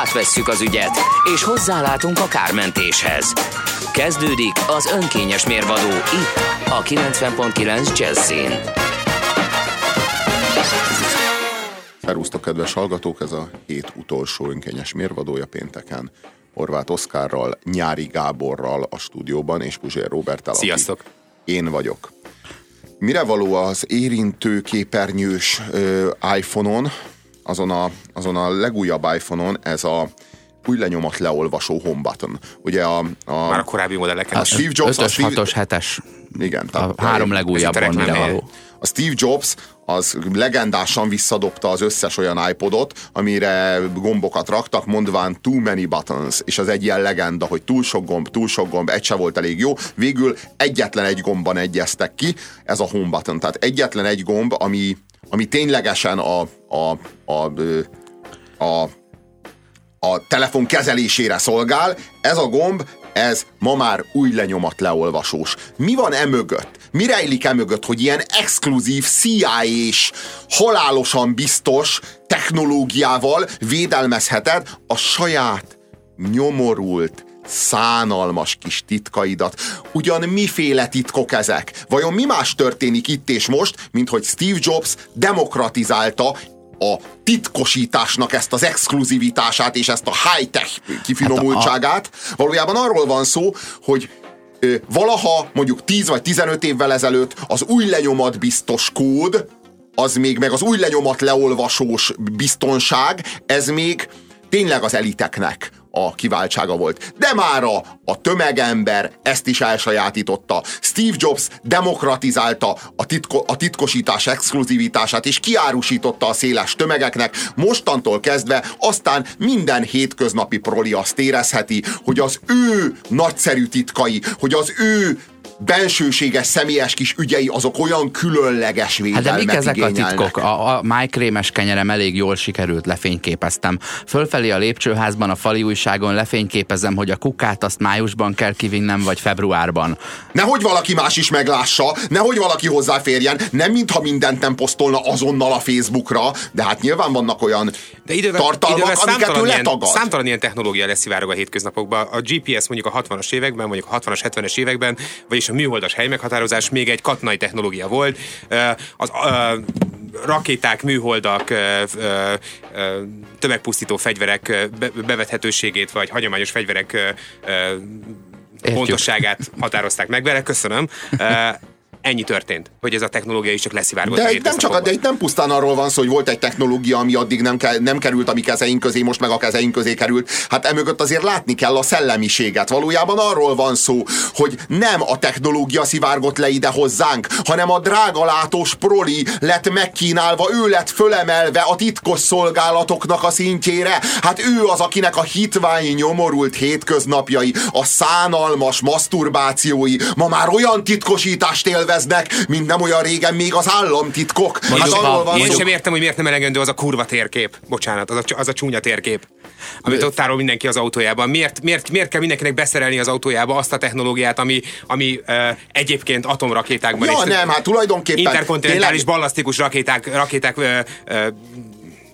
Átvesszük az ügyet, és hozzálátunk a kármentéshez. Kezdődik az önkényes mérvadó itt, a 90.9 Jazzin. Szerusztok, kedves hallgatók, ez a hét utolsó önkényes mérvadója pénteken. Horváth Oszkárral, Nyári Gáborral a stúdióban, és Puzsér Robertel. Sziasztok! Én vagyok. Mire való az érintő képernyős ö, iPhone-on, azon a, azon a legújabb iPhone-on ez a új lenyomat leolvasó home button. Ugye a, a, Már a korábbi modelleken a. Steve Jobs, a 5-ös, Steve, 6-os, 7-es. igen, A tehát- három legújabban mire való. a Steve Jobs az legendásan visszadobta az összes olyan iPodot, amire gombokat raktak, mondván too many buttons, és az egy ilyen legenda, hogy túl sok gomb, túl sok gomb, egy se volt elég jó. Végül egyetlen egy gombban egyeztek ki, ez a home button. Tehát egyetlen egy gomb, ami, ami ténylegesen a, a, a, a, a telefon kezelésére szolgál, ez a gomb, ez ma már új lenyomat leolvasós. Mi van e mögött? Mi rejlik e mögött, hogy ilyen exkluzív CIA-s, halálosan biztos technológiával védelmezheted a saját nyomorult, szánalmas kis titkaidat. Ugyan miféle titkok ezek? Vajon mi más történik itt és most, mint hogy Steve Jobs demokratizálta a titkosításnak ezt az exkluzivitását és ezt a high-tech kifinomultságát. Valójában arról van szó, hogy ö, valaha mondjuk 10 vagy 15 évvel ezelőtt az új lenyomat biztos kód, az még meg az új lenyomat leolvasós biztonság, ez még tényleg az eliteknek a kiváltsága volt. De mára a tömegember ezt is elsajátította. Steve Jobs demokratizálta a, titko, a titkosítás exkluzivitását, és kiárusította a széles tömegeknek. Mostantól kezdve aztán minden hétköznapi proli azt érezheti, hogy az ő nagyszerű titkai, hogy az ő bensőséges, személyes kis ügyei, azok olyan különleges Hát védelmet de mik ezek a titkok? A, a májkrémes kenyerem elég jól sikerült, lefényképeztem. Fölfelé a lépcsőházban, a fali újságon lefényképezem, hogy a kukát azt májusban kell kivinnem, vagy februárban. Nehogy valaki más is meglássa, nehogy valaki hozzáférjen, nem mintha mindent nem posztolna azonnal a Facebookra, de hát nyilván vannak olyan De idővel, tartalmak, idővel amiket ő számtalan, ilyen, letagad. számtalan ilyen technológia leszivárog a hétköznapokban. A GPS mondjuk a 60-as években, mondjuk a 60-as, 70-es években, vagyis a műholdas helymeghatározás még egy katonai technológia volt. Az rakéták, műholdak, tömegpusztító fegyverek bevethetőségét, vagy hagyományos fegyverek ö, pontosságát határozták meg vele. Köszönöm. Ennyi történt, hogy ez a technológia is csak leszivárgott De itt nem csak, de itt nem pusztán arról van szó, hogy volt egy technológia, ami addig nem, ke, nem került a mi kezeink közé, most meg a kezeink közé került. Hát emögött azért látni kell a szellemiséget. Valójában arról van szó, hogy nem a technológia szivárgott le ide hozzánk, hanem a drágalátós proli lett megkínálva, ő lett fölemelve a titkos szolgálatoknak a szintjére. Hát ő az, akinek a hitvány nyomorult hétköznapjai, a szánalmas maszturbációi ma már olyan titkosítást élveznek, mint nem olyan régen még az államtitkok. Hát Mondjuk, arról ha- van Én sem értem, hogy miért nem elegendő az a kurva térkép. Bocsánat, az a, az a csúnya térkép. Amit ott tárol mindenki az autójában. Miért, miért, miért kell mindenkinek beszerelni az autójába azt a technológiát, ami, ami uh, egyébként atomrakétákban Ja, és nem, hát tulajdonképpen interkontinentális tényleg- ballasztikus rakéták, rakéták uh, uh,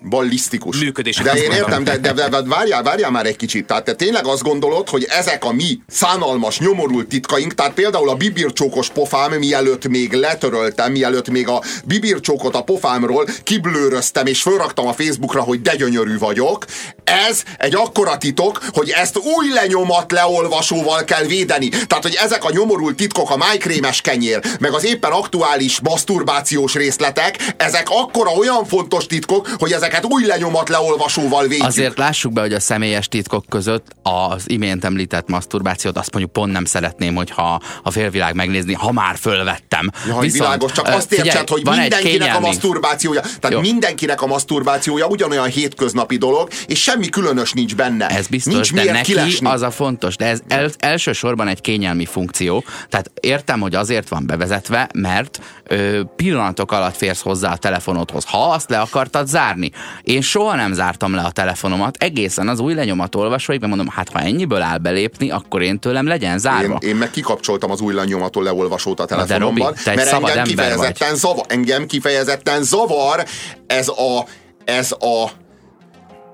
ballisztikus. Működését De én értem, de, de, de, de várjál, várjál már egy kicsit. Tehát te tényleg azt gondolod, hogy ezek a mi szánalmas, nyomorult titkaink, tehát például a bibircsókos pofám, mielőtt még letöröltem, mielőtt még a bibircsókot a pofámról kiblőröztem és fölraktam a Facebookra, hogy de gyönyörű vagyok, ez egy akkora titok, hogy ezt új lenyomat leolvasóval kell védeni. Tehát, hogy ezek a nyomorult titkok, a májkrémes kenyér, meg az éppen aktuális maszturbációs részletek, ezek akkora olyan fontos titkok, hogy ezeket embereket új lenyomat leolvasóval védjük. Azért lássuk be, hogy a személyes titkok között az imént említett maszturbációt azt mondjuk pont nem szeretném, hogyha a félvilág megnézni, ha már fölvettem. Jaj, Viszont, világos, csak azt értsed, figyelj, hogy mindenkinek a maszturbációja, tehát Jó. mindenkinek a maszturbációja ugyanolyan hétköznapi dolog, és semmi különös nincs benne. Ez biztos, nincs de neki kilesni. az a fontos, de ez el, elsősorban egy kényelmi funkció. Tehát értem, hogy azért van bevezetve, mert ö, pillanatok alatt férsz hozzá a telefonodhoz, ha azt le akartad zárni. Én soha nem zártam le a telefonomat, egészen az új lenyomat olvasóig, mert mondom, hát ha ennyiből áll belépni, akkor én tőlem legyen zárva. Én, én meg kikapcsoltam az új lenyomatól leolvasót a telefonomban, de Robi, mert engem kifejezetten, zavar, engem kifejezetten zavar ez a, ez a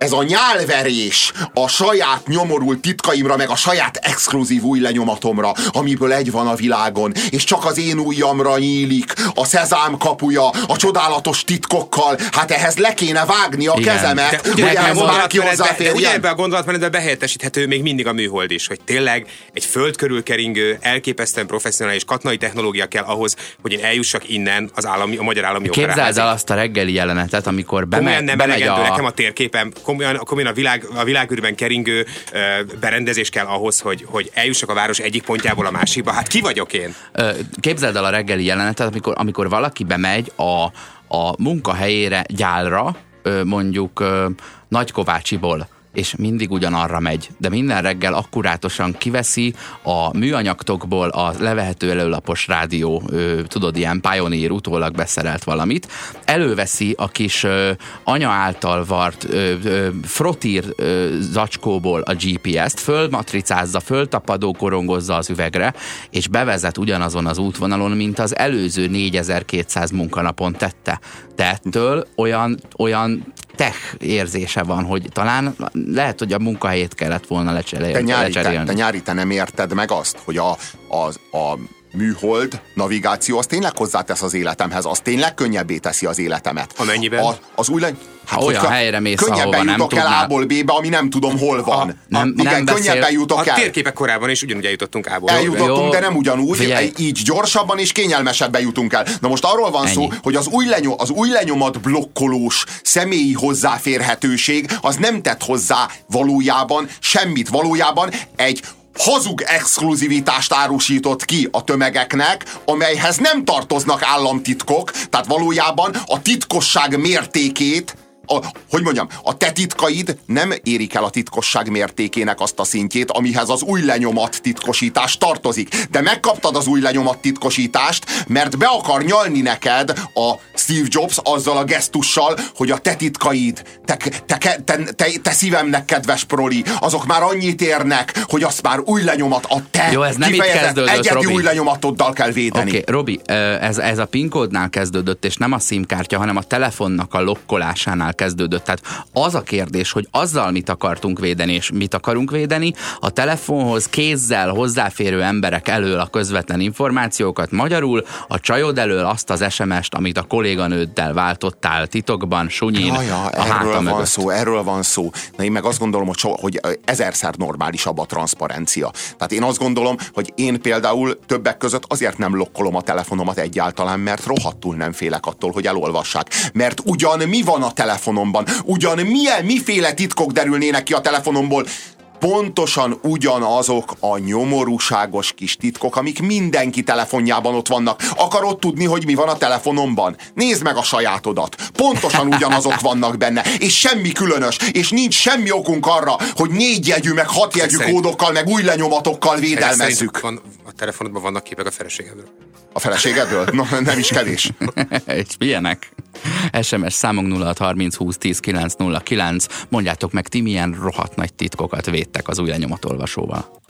ez a nyálverés a saját nyomorult titkaimra, meg a saját exkluzív új lenyomatomra, amiből egy van a világon, és csak az én ujjamra nyílik, a szezám kapuja, a csodálatos titkokkal, hát ehhez le kéne vágni a Igen. kezemet, de hogy ehhez bárki hozzáférjen. Ugye ebbe a gondolatmenetben behelyettesíthető még mindig a műhold is, hogy tényleg egy föld körül keringő, elképesztően professzionális katonai technológia kell ahhoz, hogy én eljussak innen az állami, a magyar állami Képzeld el azt a reggeli jelenetet, amikor beme, nem bemegy a... nekem a térképem, komolyan, komolyan a, világ, a világűrben keringő ö, berendezés kell ahhoz, hogy, hogy eljussak a város egyik pontjából a másikba. Hát ki vagyok én? Képzeld el a reggeli jelenetet, amikor, amikor valaki bemegy a, a munkahelyére gyálra, mondjuk Nagykovácsiból, és mindig ugyanarra megy, de minden reggel akkurátosan kiveszi a műanyagtokból a levehető előlapos rádió, ö, tudod, ilyen Pioneer utólag beszerelt valamit, előveszi a kis ö, anya által vart ö, ö, frotír ö, zacskóból a GPS-t, fölmatricázza, föltapadó korongozza az üvegre, és bevezet ugyanazon az útvonalon, mint az előző 4200 munkanapon tette. De ettől olyan, olyan tech érzése van, hogy talán lehet, hogy a munkahelyét kellett volna lecserélni. Te nyári, te, te, nyári, te nem érted meg azt, hogy a, a, a műhold navigáció az tényleg hozzátesz az életemhez, az tényleg könnyebbé teszi az életemet. Amennyiben? A, az új lenny... Hát, ha olyan helyre mész, könnyebben jutok tudnál... el A-ból B-be, ami nem tudom hol van. A, nem, Igen, nem beszél... könnyebben jutok a el. A térképek korában is ugyanúgy eljutottunk A-ból. Eljutottunk, Jó, de nem ugyanúgy. Figyelj. Így gyorsabban és kényelmesebben jutunk el. Na most arról van Ennyi. szó, hogy az új, lenyom, az új lenyomat blokkolós személyi hozzáférhetőség az nem tett hozzá valójában semmit. Valójában egy hazug exkluzivitást árusított ki a tömegeknek, amelyhez nem tartoznak államtitkok, tehát valójában a titkosság mértékét a, hogy mondjam, a te titkaid nem érik el a titkosság mértékének azt a szintjét, amihez az új lenyomat titkosítás tartozik. De megkaptad az új lenyomat titkosítást, mert be akar nyalni neked a Steve Jobs azzal a gesztussal, hogy a te titkaid, te, te, te, te, te szívemnek kedves proli, azok már annyit érnek, hogy azt már új lenyomat a te Jó, ez nem itt kezdődött, egyedi Robi. új lenyomatoddal kell védeni. Oké, okay, Robi, ez, ez a PIN kódnál kezdődött, és nem a SIM-kártya, hanem a telefonnak a lokkolásánál kezdődött. Tehát az a kérdés, hogy azzal mit akartunk védeni, és mit akarunk védeni, a telefonhoz kézzel hozzáférő emberek elől a közvetlen információkat, magyarul a csajod elől azt az SMS-t, amit a kolléganőddel váltottál titokban, sunyin, ja, ja, a erről van mögött. szó, erről van szó. Na én meg azt gondolom, hogy, so, hogy ezerszer normálisabb a transzparencia. Tehát én azt gondolom, hogy én például többek között azért nem lokkolom a telefonomat egyáltalán, mert rohadtul nem félek attól, hogy elolvassák. Mert ugyan mi van a telefon telefonomban. Ugyan milyen, miféle titkok derülnének ki a telefonomból, pontosan ugyanazok a nyomorúságos kis titkok, amik mindenki telefonjában ott vannak. Akarod tudni, hogy mi van a telefonomban? Nézd meg a sajátodat. Pontosan ugyanazok vannak benne, és semmi különös, és nincs semmi okunk arra, hogy négy jegyű, meg hat jegyű kódokkal, meg új lenyomatokkal védelmezzük. Van, a telefonodban vannak képek a feleségedről. A feleségedről? No, nem is kevés. és milyenek? SMS számunk 0630 20 10 909. Mondjátok meg, ti milyen rohadt nagy titkokat védtek az új lenyomatolvasóval.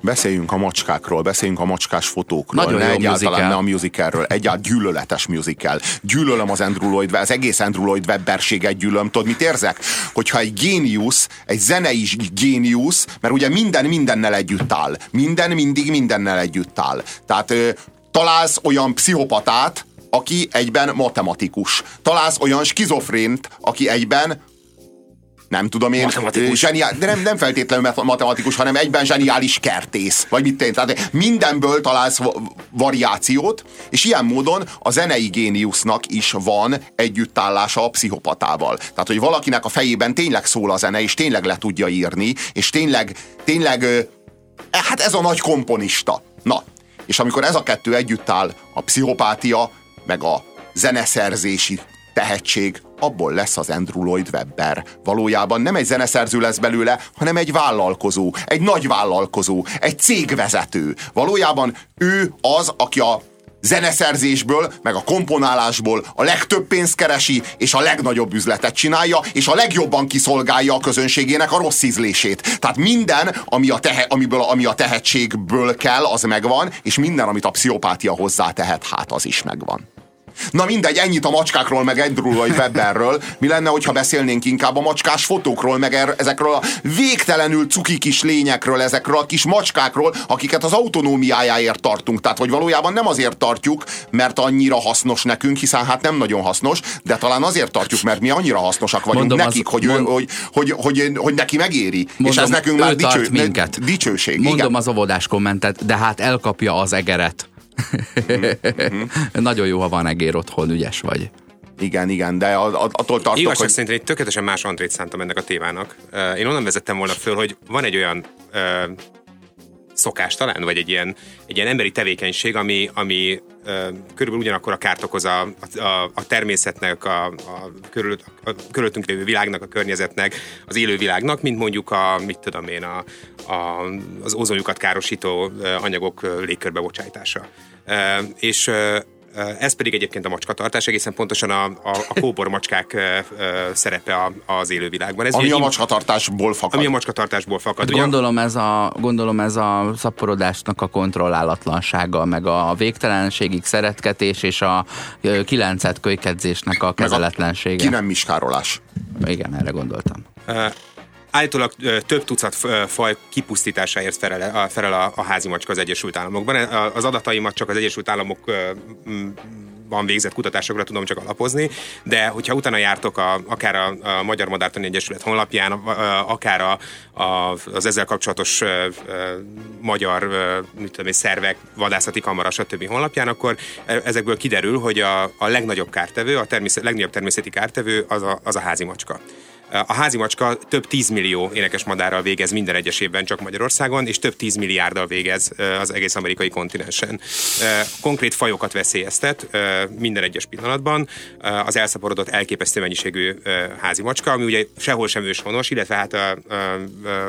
Beszéljünk a macskákról, beszéljünk a macskás fotókról, Nagyon ne egyáltalán musical. ne a musicalről, egyáltalán gyűlöletes musical. Gyűlölöm az Andrew Lloyd, az egész Andrew Lloyd webberséget gyűlölöm. Tudod, mit érzek? Hogyha egy géniusz, egy zenei géniusz, mert ugye minden mindennel együtt áll. Minden mindig mindennel együtt áll. Tehát ö, találsz olyan pszichopatát, aki egyben matematikus. Találsz olyan skizofrént, aki egyben nem tudom én, Matematikus. zseniál, de nem, nem feltétlenül matematikus, hanem egyben zseniális kertész, vagy mit tenni. Tehát mindenből találsz variációt, és ilyen módon a zenei géniusznak is van együttállása a pszichopatával. Tehát, hogy valakinek a fejében tényleg szól a zene, és tényleg le tudja írni, és tényleg, tényleg, hát ez a nagy komponista. Na, és amikor ez a kettő együtt áll, a pszichopátia, meg a zeneszerzési tehetség, abból lesz az Andrew Lloyd Webber. Valójában nem egy zeneszerző lesz belőle, hanem egy vállalkozó, egy nagy vállalkozó, egy cégvezető. Valójában ő az, aki a zeneszerzésből, meg a komponálásból a legtöbb pénzt keresi, és a legnagyobb üzletet csinálja, és a legjobban kiszolgálja a közönségének a rossz ízlését. Tehát minden, ami a, tehe, amiből, ami a tehetségből kell, az megvan, és minden, amit a pszichopátia hozzá tehet, hát az is megvan. Na mindegy, ennyit a macskákról, meg Andrew Lloyd Webberről. Mi lenne, hogyha beszélnénk inkább a macskás fotókról, meg er, ezekről a végtelenül cuki kis lényekről, ezekről a kis macskákról, akiket az autonómiájáért tartunk. Tehát, hogy valójában nem azért tartjuk, mert annyira hasznos nekünk, hiszen hát nem nagyon hasznos, de talán azért tartjuk, mert mi annyira hasznosak vagyunk Mondom, nekik, az, hogy, mond... hogy, hogy, hogy, hogy, hogy neki megéri. Mondom, és ez nekünk már dicső, minket. dicsőség. Mondom igen. az óvodás kommentet, de hát elkapja az egeret. Mm-hmm. Nagyon jó, ha van egér otthon, ügyes vagy. Igen, igen, de attól tartok, Igazság hogy... szerint egy tökéletesen más antrét szántam ennek a témának. Én onnan vezettem volna föl, hogy van egy olyan szokás talán, vagy egy ilyen, egy ilyen emberi tevékenység, ami, ami uh, körülbelül ugyanakkor a kárt okoz a, a, a természetnek, a, a, körül, a körülöttünk lévő világnak, a környezetnek, az élő világnak, mint mondjuk a, mit tudom én, a, a, az ozonjukat károsító anyagok légkörbe bocsájtása. Uh, és ez pedig egyébként a macskatartás, egészen pontosan a, a, a kóbor macskák szerepe az élővilágban. Ez ami a macskatartásból fakad. Ami a macskatartásból fakad. Hát gondolom, ez a, gondolom ez a szaporodásnak a kontrollálatlansága, meg a végtelenségig szeretketés és a kilencet kölykedzésnek a kezeletlensége. Ki nem miskárolás. Igen, erre gondoltam. Állítólag több tucat faj kipusztításáért felel, a, felel a, a házi macska az Egyesült Államokban. Az adataimat csak az Egyesült Államok van végzett kutatásokra tudom csak alapozni, de hogyha utána jártok a, akár a, a Magyar Madártani Egyesület honlapján, a, akár a, a, az ezzel kapcsolatos a, a, magyar mit tudom, szervek, vadászati kamara, stb. honlapján, akkor ezekből kiderül, hogy a, a legnagyobb kártevő, a természet, legnagyobb természeti kártevő az a, az a házi macska. A házi macska több tízmillió énekesmadárral végez minden egyes évben csak Magyarországon, és több tízmilliárddal végez az egész amerikai kontinensen. Konkrét fajokat veszélyeztet minden egyes pillanatban az elszaporodott elképesztő mennyiségű házi macska, ami ugye sehol sem őshonos, illetve hát a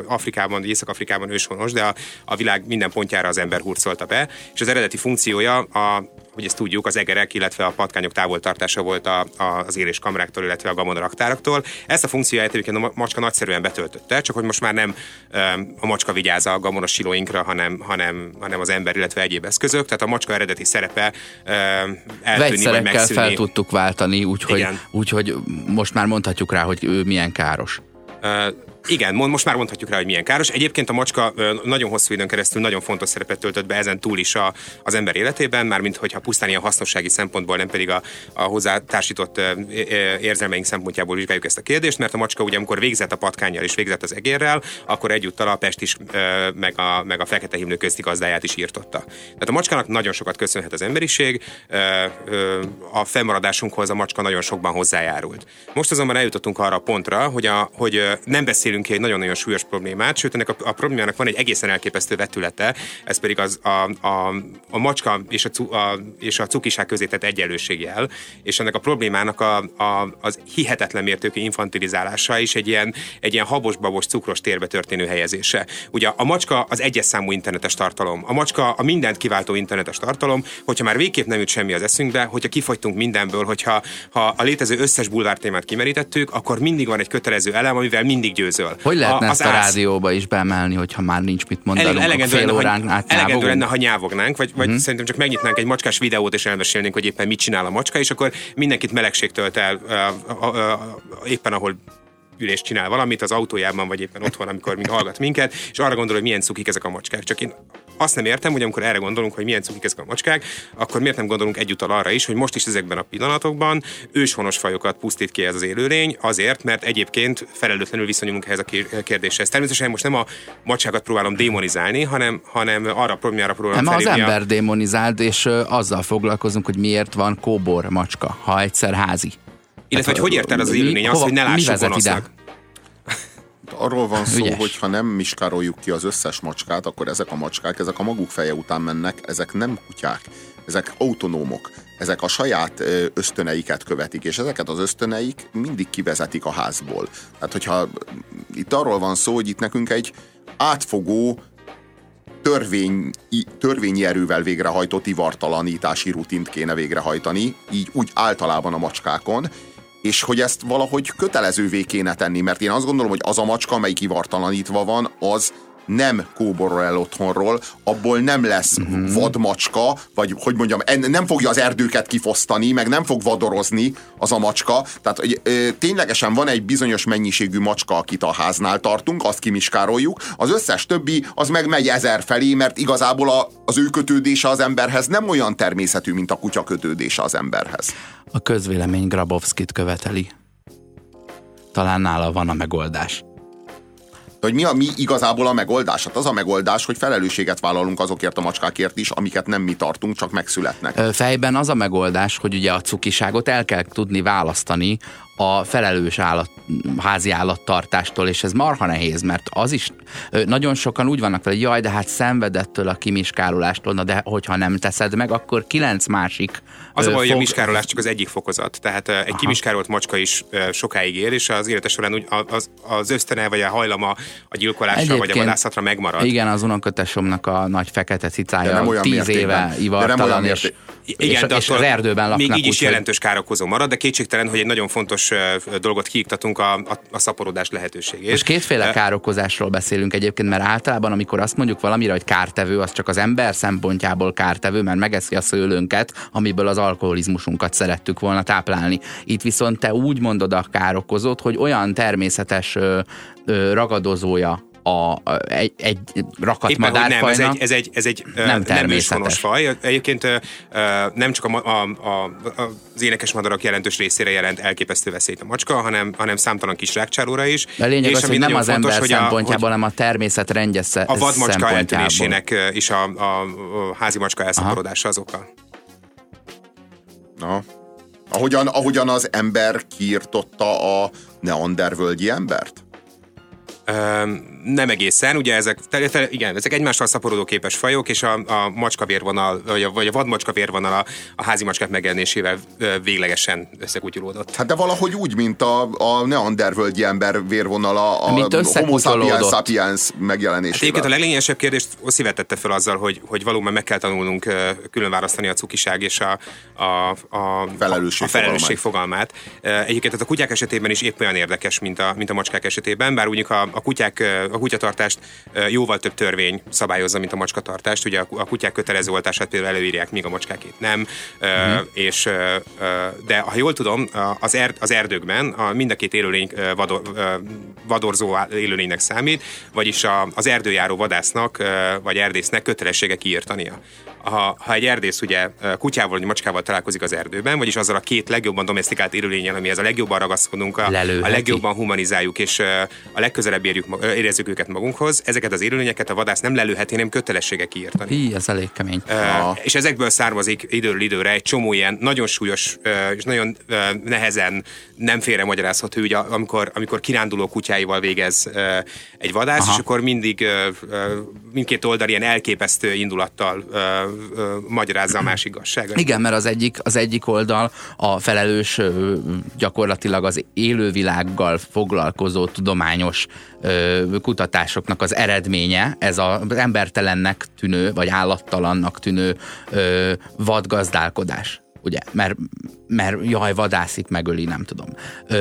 Afrikában, Észak-Afrikában őshonos, de a, a világ minden pontjára az ember hurcolta be, és az eredeti funkciója a hogy ezt tudjuk, az egerek, illetve a patkányok távoltartása volt a, a, az éléskamráktól, illetve a gamonaraktáraktól. Ezt a funkcióját egyébként a macska nagyszerűen betöltötte, csak hogy most már nem a macska vigyáz a gamonos silóinkra, hanem, hanem, hanem az ember, illetve egyéb eszközök. Tehát a macska eredeti szerepe eltűnni, vagy fel tudtuk váltani, úgyhogy, úgyhogy most már mondhatjuk rá, hogy ő milyen káros. Igen, most már mondhatjuk rá, hogy milyen káros. Egyébként a macska nagyon hosszú időn keresztül nagyon fontos szerepet töltött be ezen túl is a, az ember életében, mármint hogyha pusztán ilyen hasznossági szempontból, nem pedig a, a hozzá társított érzelmeink szempontjából vizsgáljuk ezt a kérdést, mert a macska ugye, amikor végzett a patkányjal és végzett az egérrel, akkor egyúttal a Pest is, meg a, meg a Fekete Himnő közti gazdáját is írtotta. Tehát a macskának nagyon sokat köszönhet az emberiség, a felmaradásunkhoz a macska nagyon sokban hozzájárult. Most azonban eljutottunk arra a pontra, hogy, a, hogy nem beszélünk beszélünk ki egy nagyon-nagyon súlyos problémát, sőt ennek a, a problémának van egy egészen elképesztő vetülete, ez pedig az a, a, a macska és a, a, és a cukiság közé tett egyenlőségjel, és ennek a problémának a, a, az hihetetlen mértékű infantilizálása és egy ilyen, egy ilyen habos-babos cukros térbe történő helyezése. Ugye a macska az egyes számú internetes tartalom. A macska a mindent kiváltó internetes tartalom, hogyha már végképp nem jut semmi az eszünkbe, hogyha kifogytunk mindenből, hogyha ha a létező összes bulvár témát kimerítettük, akkor mindig van egy kötelező elem, amivel mindig győzöl föl. Hogy lehetne a, ezt a ász... rádióba is beemelni, hogyha már nincs mit mondani? Ele- fél lenne, órán át elegendő lenne, ha nyávognánk, vagy, vagy hmm. szerintem csak megnyitnánk egy macskás videót, és elmesélnénk, hogy éppen mit csinál a macska, és akkor mindenkit melegség tölt el uh, uh, uh, éppen ahol ülést csinál valamit az autójában, vagy éppen otthon, amikor még hallgat minket, és arra gondol, hogy milyen cukik ezek a macskák. Csak én azt nem értem, hogy amikor erre gondolunk, hogy milyen cukik ezek a macskák, akkor miért nem gondolunk egyúttal arra is, hogy most is ezekben a pillanatokban őshonos fajokat pusztít ki ez az élőlény, azért, mert egyébként felelőtlenül viszonyulunk ehhez a kérdéshez. Természetesen most nem a macskákat próbálom démonizálni, hanem, hanem arra problémára próbálom Nem az felhívni a- ember démonizált, és azzal foglalkozunk, hogy miért van kóbor macska, ha egyszer házi. Illetve, hogy hogy ért el az élőlény azt, hogy ne mi lássuk vezet gonosznak. Arról van szó, hogy ha nem miskároljuk ki az összes macskát, akkor ezek a macskák, ezek a maguk feje után mennek, ezek nem kutyák, ezek autonómok, ezek a saját ösztöneiket követik, és ezeket az ösztöneik mindig kivezetik a házból. Tehát, hogyha itt arról van szó, hogy itt nekünk egy átfogó törvény, törvényi erővel végrehajtott ivartalanítási rutint kéne végrehajtani, így úgy általában a macskákon, és hogy ezt valahogy kötelezővé kéne tenni, mert én azt gondolom, hogy az a macska, amelyik ivartalanítva van, az nem kóborol el otthonról, abból nem lesz uh-huh. vadmacska, vagy hogy mondjam, nem fogja az erdőket kifosztani, meg nem fog vadorozni az a macska. Tehát hogy, ö, ténylegesen van egy bizonyos mennyiségű macska, akit a háznál tartunk, azt kimiskároljuk, az összes többi az meg megy ezer felé, mert igazából a, az ő kötődése az emberhez nem olyan természetű, mint a kutya kötődése az emberhez. A közvélemény Grabowskit követeli. Talán nála van a megoldás. Hogy mi, a, mi igazából a megoldás? Hát az a megoldás, hogy felelősséget vállalunk azokért a macskákért is, amiket nem mi tartunk, csak megszületnek. Fejben az a megoldás, hogy ugye a cukiságot el kell tudni választani a felelős állat, házi állattartástól, és ez marha nehéz, mert az is, nagyon sokan úgy vannak vele, hogy jaj, de hát szenvedettől a kimiskárolástól, na de hogyha nem teszed meg, akkor kilenc másik Az a baj, hogy a miskárolás csak az egyik fokozat. Tehát egy kimiskárolt macska is sokáig él, és az élete során úgy az, az ösztöne vagy a hajlama a gyilkolásra vagy a Egyébként- vadászatra megmarad. Igen, az unokatesomnak a nagy fekete cicája tíz mértékben. éve De nem ivartalan, olyan és, mérté- és, Igen, de és az erdőben laknak. Még így is úgyhogy- jelentős károkozó marad, de kétségtelen, hogy egy nagyon fontos dolgot kiiktatunk a, a, a szaporodás lehetőségét. És kétféle károkozásról beszélünk egyébként, mert általában, amikor azt mondjuk valamire, hogy kártevő, az csak az ember szempontjából kártevő, mert megeszi a szőlőnket, amiből az alkoholizmusunkat szerettük volna táplálni. Itt viszont te úgy mondod a károkozót, hogy olyan természetes ö, ö, ragadozója a, a, egy, egy rakat Éppen, hogy nem, ez egy, ez egy, ez egy Nem nem természetes. őshonos faj. Egyébként nem csak a, a, a, az énekes madarak jelentős részére jelent elképesztő veszélyt a macska, hanem, hanem számtalan kis rákcsálóra is. De a lényeg És az, ami hogy nem az ember fontos, hogy a- szempontjából, hanem a természet rendje a vadmacska eltűnésének is a, a, a házi macska elszaporodása az oka. Na. Ahogyan, ahogyan az ember kiirtotta a neandervölgyi embert? Ö, nem egészen, ugye ezek, te, te, igen, ezek egymással szaporodó képes fajok, és a, a macska vérvonal, vagy a, vagy a vadmacska vérvonal a, a házi macskák megjelenésével véglegesen összekutyulódott. Hát de valahogy úgy, mint a, a neandervölgyi ember vérvonala a Mint Homo sapiens sapiens Hát megjelenésével. egyébként a leglényegesebb kérdést Oszi vetette fel azzal, hogy, hogy valóban meg kell tanulnunk külön választani a cukiság és a, a, a, Felelősség a felelősség fogalmát. Ö, Egyébként ez a kutyák esetében is épp olyan érdekes, mint a, mint a macskák esetében, bár mondjuk a, a, kutyák, a kutyatartást jóval több törvény szabályozza, mint a macskatartást. Ugye a, kutyák kötelező oltását például előírják, míg a macskákét nem. Uh-huh. És, de ha jól tudom, az, erd, az erdőkben a, mind a két élőlény vador, vadorzó élőlénynek számít, vagyis az erdőjáró vadásznak vagy erdésznek kötelessége kiírtania. Ha, ha egy erdész ugye kutyával vagy macskával találkozik az erdőben, vagyis azzal a két legjobban domestikált élőlényen, amihez a legjobban ragaszkodunk, a, a legjobban humanizáljuk, és a legközelebb érjük, érezzük őket magunkhoz, ezeket az élőlényeket a vadász nem lelőheti, hanem kötelessége kiírtani. Hí, ez elég kemény. Uh, és ezekből származik időről időre egy csomó ilyen nagyon súlyos és nagyon nehezen nem félre magyarázható ügy, amikor, amikor kiránduló kutyáival végez egy vadász, Aha. és akkor mindig mindkét oldal ilyen elképesztő indulattal uh, magyarázza a másik igazságot. Igen, mert az egyik, az egyik oldal a felelős ö, gyakorlatilag az élővilággal foglalkozó tudományos ö, kutatásoknak az eredménye, ez az embertelennek tűnő, vagy állattalannak tűnő ö, vadgazdálkodás. ugye, mert, mert jaj, vadászik, megöli, nem tudom.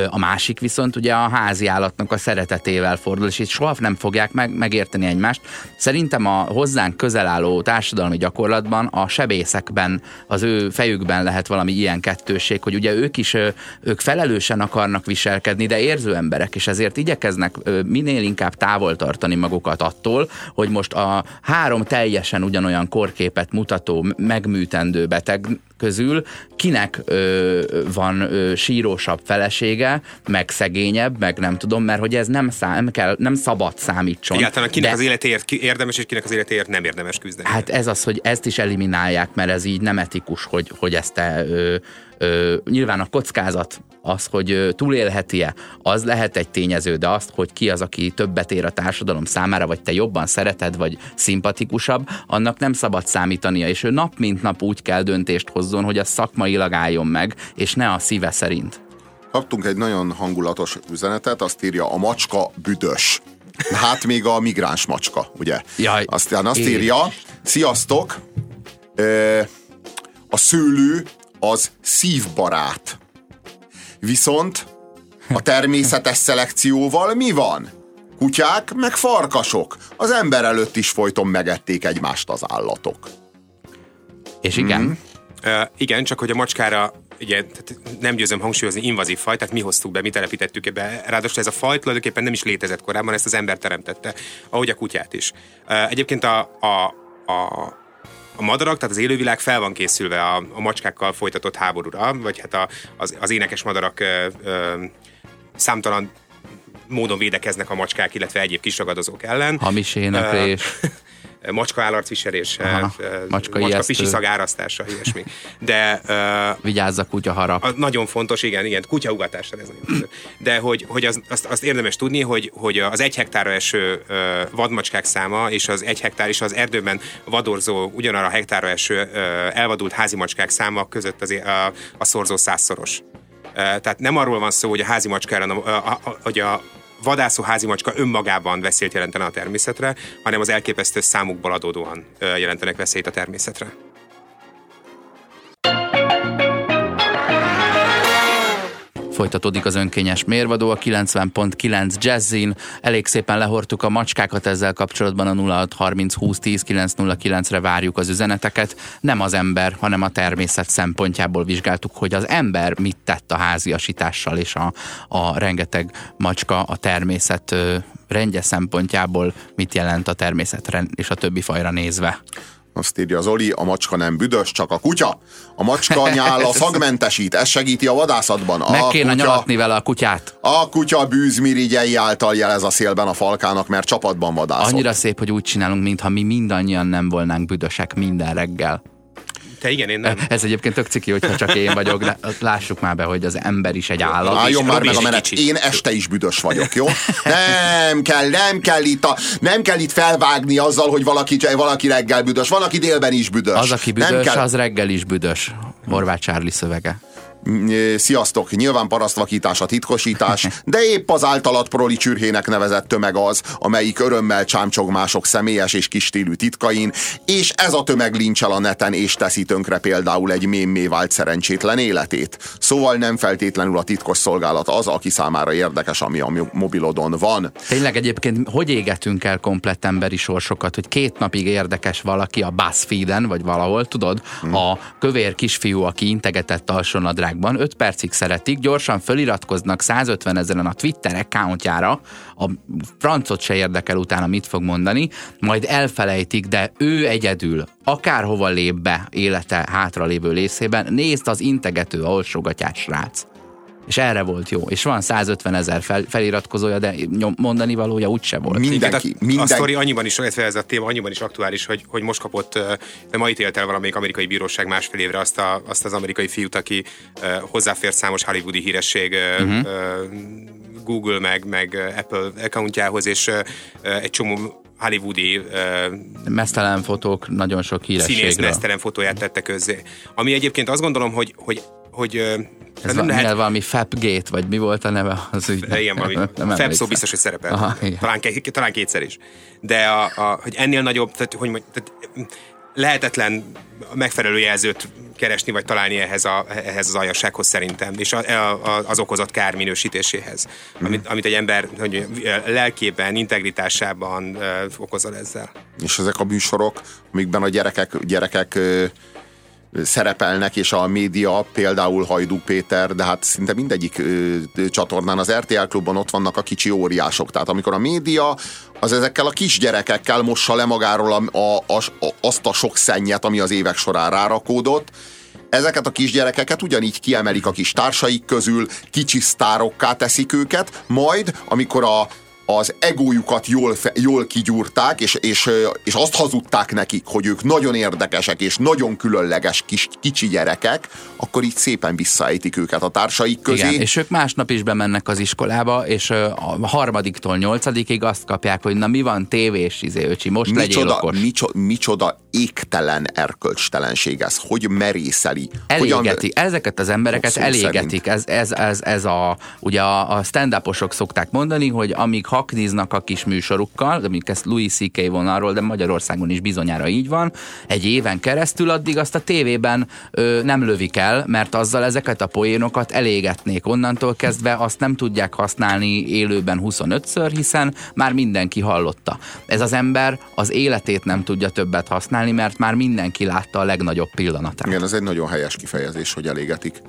A másik viszont ugye a házi állatnak a szeretetével fordul, és itt soha nem fogják meg, megérteni egymást. Szerintem a hozzánk közel álló társadalmi gyakorlatban a sebészekben, az ő fejükben lehet valami ilyen kettőség, hogy ugye ők is, ők felelősen akarnak viselkedni, de érző emberek, és ezért igyekeznek minél inkább távol tartani magukat attól, hogy most a három teljesen ugyanolyan korképet mutató, megműtendő beteg közül kinek van ö, sírósabb felesége, meg szegényebb, meg nem tudom, mert hogy ez nem, szám, nem, kell, nem szabad számítson. Egyáltalán kinek De- az életéért érdemes, és kinek az életéért nem érdemes küzdeni. Hát ez az, hogy ezt is eliminálják, mert ez így nem etikus, hogy, hogy ezt te, ö, ö, nyilván a kockázat az, hogy túlélheti-e, az lehet egy tényező, de azt, hogy ki az, aki többet ér a társadalom számára, vagy te jobban szereted, vagy szimpatikusabb, annak nem szabad számítania, és ő nap mint nap úgy kell döntést hozzon, hogy az szakmailag álljon meg, és ne a szíve szerint. Kaptunk egy nagyon hangulatos üzenetet, azt írja, a macska büdös. Hát még a migráns macska, ugye? Jaj, Aztán azt írja, sziasztok, ö, a szőlő az szívbarát. Viszont a természetes szelekcióval mi van? Kutyák meg farkasok. Az ember előtt is folyton megették egymást az állatok. És igen, mm. Uh, igen, csak hogy a macskára ugye, tehát nem győzöm hangsúlyozni invazív faj, tehát mi hoztuk be, mi telepítettük be. Ráadásul ez a faj tulajdonképpen nem is létezett korábban, ezt az ember teremtette, ahogy a kutyát is. Uh, egyébként a, a, a a madarak, tehát az élővilág fel van készülve a, a macskákkal folytatott háborúra, vagy hát a, az, az énekes madarak ö, ö, számtalan módon védekeznek a macskák, illetve egyéb kisragadozók ellen. hamis éneklés. Macska állarcviselés, Aha, macska, macska pisi szag árasztása, ilyesmi. De uh, Vigyázz a kutya harap. a, nagyon fontos, igen, igen, kutyaugatásra ez nagyon fontos. De hogy, hogy az, azt, azt, érdemes tudni, hogy, hogy az egy hektárra eső uh, vadmacskák száma és az egy hektár és az erdőben vadorzó, ugyanarra a hektárra eső uh, elvadult házi macskák száma között az, a, a szorzó százszoros. Tehát nem arról van szó, hogy a házi macskára, a, a, a, hogy a vadászó házi macska önmagában veszélyt jelentene a természetre, hanem az elképesztő számukból adódóan jelentenek veszélyt a természetre. Folytatódik az önkényes mérvadó, a 90.9 Jazzin. Elég szépen lehortuk a macskákat ezzel kapcsolatban a 0630 20 10 909-re várjuk az üzeneteket. Nem az ember, hanem a természet szempontjából vizsgáltuk, hogy az ember mit tett a háziasítással és a, a rengeteg macska a természet rendje szempontjából mit jelent a természet és a többi fajra nézve. Azt írja Zoli, a macska nem büdös, csak a kutya. A macska nyála szagmentesít, ez segíti a vadászatban. A Meg kéne kutya, nyalatni vele a kutyát. A kutya bűzmirigyei által jelez a szélben a falkának, mert csapatban vadászok. Annyira szép, hogy úgy csinálunk, mintha mi mindannyian nem volnánk büdösek minden reggel. Te igen, én nem. Ez egyébként tök ciki, hogyha csak én vagyok, de lássuk már be, hogy az ember is egy állat. Álljon már meg a menet. Én este is büdös vagyok, jó? Nem kell, nem kell itt, a, nem kell itt felvágni azzal, hogy valaki, valaki reggel büdös. Van, aki délben is büdös. Az, aki nem büdös, kell. az reggel is büdös. Horváth Csárli szövege. Sziasztok! Nyilván parasztvakítás a titkosítás, de épp az általat proli csürhének nevezett tömeg az, amelyik örömmel csámcsog mások személyes és kis stílű titkain, és ez a tömeg lincsel a neten és teszi tönkre például egy mémmé vált szerencsétlen életét. Szóval nem feltétlenül a titkos szolgálat az, aki számára érdekes, ami a mobilodon van. Tényleg egyébként hogy égetünk el komplett emberi sorsokat, hogy két napig érdekes valaki a BuzzFeed-en, vagy valahol, tudod, Hmm. a kövér kisfiú, aki integetett alsónadrágban, öt percig szeretik, gyorsan föliratkoznak 150 ezeren a Twitter accountjára, a francot se érdekel utána mit fog mondani, majd elfelejtik, de ő egyedül, akárhova lép be élete hátralévő részében, nézd az integető alsógatyás srác. És erre volt jó. És van 150 ezer fel, feliratkozója, de nyom, mondani valója úgyse volt. Mindenki, a, minden... a sztori annyiban is, illetve ez a téma annyiban is aktuális, hogy, hogy most kapott, ma ítélt el valamelyik amerikai bíróság másfél évre azt, a, azt az amerikai fiút, aki hozzáfért számos hollywoodi híresség uh, uh-huh. uh, Google meg, meg Apple accountjához, és egy csomó hollywoodi uh, Mesztelen fotók, nagyon sok színész hírességről. nesztelen fotóját tette közzé. Ami egyébként azt gondolom, hogy, hogy, hogy ö, Ez nem lehet, valami Fapgate, vagy mi volt a neve az ügynek? igen, valami Nem Feb szó biztos, hogy szerepel. Aha, igen. talán, talán kétszer is. De a, a, hogy ennél nagyobb, tehát, hogy tehát, lehetetlen megfelelő jelzőt keresni, vagy találni ehhez, a, ehhez az aljassághoz szerintem, és a, a, az okozott kár minősítéséhez, mm. amit, amit egy ember hogy lelkében, integritásában uh, okozol ezzel. És ezek a műsorok, amikben a gyerekek, gyerekek szerepelnek, és a média, például Hajdú Péter, de hát szinte mindegyik ö, csatornán, az RTL klubban ott vannak a kicsi óriások. Tehát amikor a média az ezekkel a kisgyerekekkel mossa le magáról a, a, a, azt a sok szennyet, ami az évek során rárakódott, ezeket a kisgyerekeket ugyanígy kiemelik a kis társaik közül, kicsi sztárokká teszik őket, majd amikor a az egójukat jól, fe, jól kigyúrták, és, és, és azt hazudták nekik, hogy ők nagyon érdekesek és nagyon különleges kis, kicsi gyerekek, akkor így szépen visszaejtik őket a társaik közé. Igen, és ők másnap is bemennek az iskolába, és a harmadiktól nyolcadikig azt kapják, hogy na mi van tévés, izé, öcsi, most micsoda, legyél okos. Micsoda, micsoda égtelen erkölcstelenség ez, hogy merészeli. Elégeti, Hogyan, ezeket az embereket elégetik. Ez, ez, ez, ez a, ugye a stand-uposok szokták mondani, hogy amíg hakniznak a kis műsorukkal, amik ezt Louis C.K. von arról, de Magyarországon is bizonyára így van, egy éven keresztül addig azt a tévében ö, nem lövik el, mert azzal ezeket a poénokat elégetnék. Onnantól kezdve azt nem tudják használni élőben 25-ször, hiszen már mindenki hallotta. Ez az ember az életét nem tudja többet használni, mert már mindenki látta a legnagyobb pillanatát. Igen, ez egy nagyon helyes kifejezés, hogy elégetik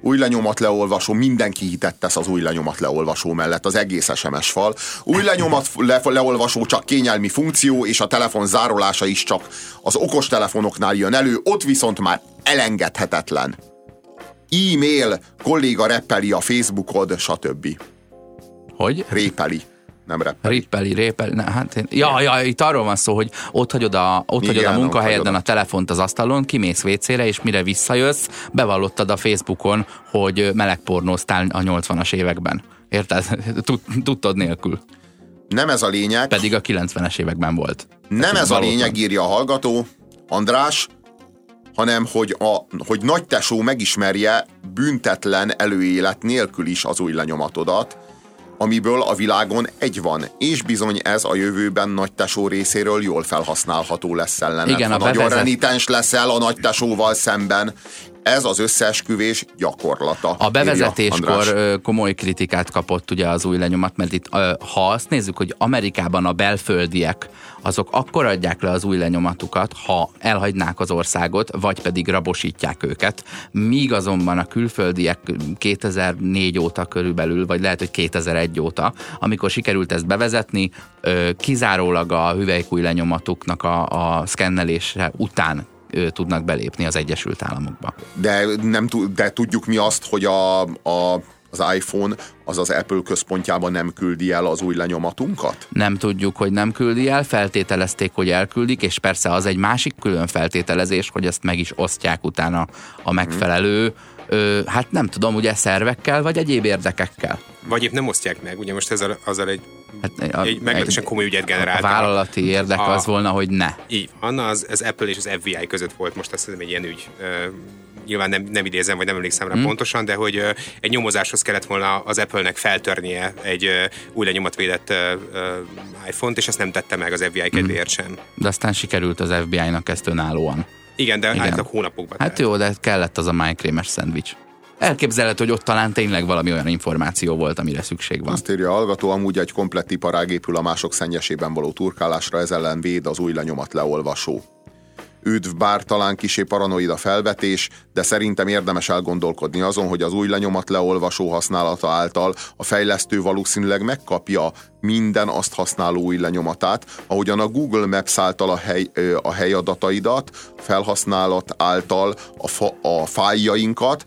új lenyomat leolvasó, mindenki hitet tesz az új lenyomat leolvasó mellett, az egész SMS fal. Új lenyomat le, leolvasó csak kényelmi funkció, és a telefon zárolása is csak az okos telefonoknál jön elő, ott viszont már elengedhetetlen. E-mail, kolléga reppeli a Facebookod, stb. Hogy? Répeli nem reppeli. Rippeli, répeli, ne, hát én, ja, ja, itt arról van szó, hogy ott hagyod a, ott Igen, hagyod a munkahelyeden a telefont az asztalon, kimész WC-re, és mire visszajössz, bevallottad a Facebookon, hogy melegpornóztál a 80-as években. Érted? Tudtad nélkül. Nem ez a lényeg. Pedig a 90-es években volt. Nem Tehát ez a lényeg, írja a hallgató, András, hanem hogy, a, hogy nagy tesó megismerje büntetlen előélet nélkül is az új lenyomatodat, amiből a világon egy van, és bizony ez a jövőben nagy tesó részéről jól felhasználható lesz ellened. Igen, ha nagyon bevezet... renitens leszel a nagy tesóval szemben, ez az összeesküvés gyakorlata. A bevezetéskor komoly kritikát kapott ugye az új lenyomat, mert itt ha azt nézzük, hogy Amerikában a belföldiek azok akkor adják le az új lenyomatukat, ha elhagynák az országot, vagy pedig rabosítják őket. Míg azonban a külföldiek 2004 óta körülbelül, vagy lehet, hogy 2001 óta, amikor sikerült ezt bevezetni, kizárólag a hüvelykúj lenyomatuknak a, a szkennelése után tudnak belépni az Egyesült Államokba. De, nem, de tudjuk mi azt, hogy a, a az iPhone az az Apple központjában nem küldi el az új lenyomatunkat? Nem tudjuk, hogy nem küldi el, feltételezték, hogy elküldik, és persze az egy másik külön feltételezés, hogy ezt meg is osztják utána a megfelelő, ö, hát nem tudom, ugye szervekkel, vagy egyéb érdekekkel. Vagy épp nem osztják meg, ugye most ezzel, azzal egy Hát a, egy meglehetősen komoly ügyet generált. A vállalati érdek a, az volna, hogy ne. Így, Anna az, az Apple és az FBI között volt most azt hiszem egy ilyen ügy. Uh, nyilván nem, nem idézem, vagy nem emlékszem rá hmm. pontosan, de hogy uh, egy nyomozáshoz kellett volna az Apple-nek feltörnie egy uh, új lenyomatvédett iPhone-t, és ezt nem tette meg az FBI kedvéért hmm. sem. De aztán sikerült az FBI-nak ezt önállóan. Igen, de Igen. hónapokban. Hát jó, de kellett az a májkrémes szendvics. Elképzelhető, hogy ott talán tényleg valami olyan információ volt, amire szükség van. Azt írja a hallgató, amúgy egy komplett iparág épül a mások szennyesében való turkálásra, ez ellen véd az új lenyomat leolvasó. Üdv, bár talán kisé paranoida felvetés, de szerintem érdemes elgondolkodni azon, hogy az új lenyomat leolvasó használata által a fejlesztő valószínűleg megkapja minden azt használó új lenyomatát, ahogyan a Google Maps által a, hely, a helyadataidat, felhasználat által a, fa, a fájjainkat,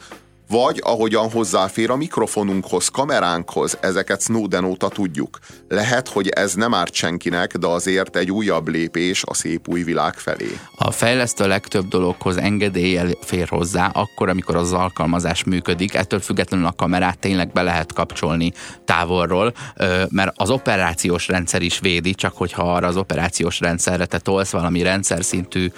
vagy ahogyan hozzáfér a mikrofonunkhoz, kameránkhoz, ezeket Snowden óta tudjuk. Lehet, hogy ez nem árt senkinek, de azért egy újabb lépés a szép új világ felé. A fejlesztő legtöbb dologhoz engedéllyel fér hozzá, akkor, amikor az alkalmazás működik, ettől függetlenül a kamerát tényleg be lehet kapcsolni távolról, mert az operációs rendszer is védi, csak hogyha arra az operációs rendszerre te tolsz valami rendszer szintű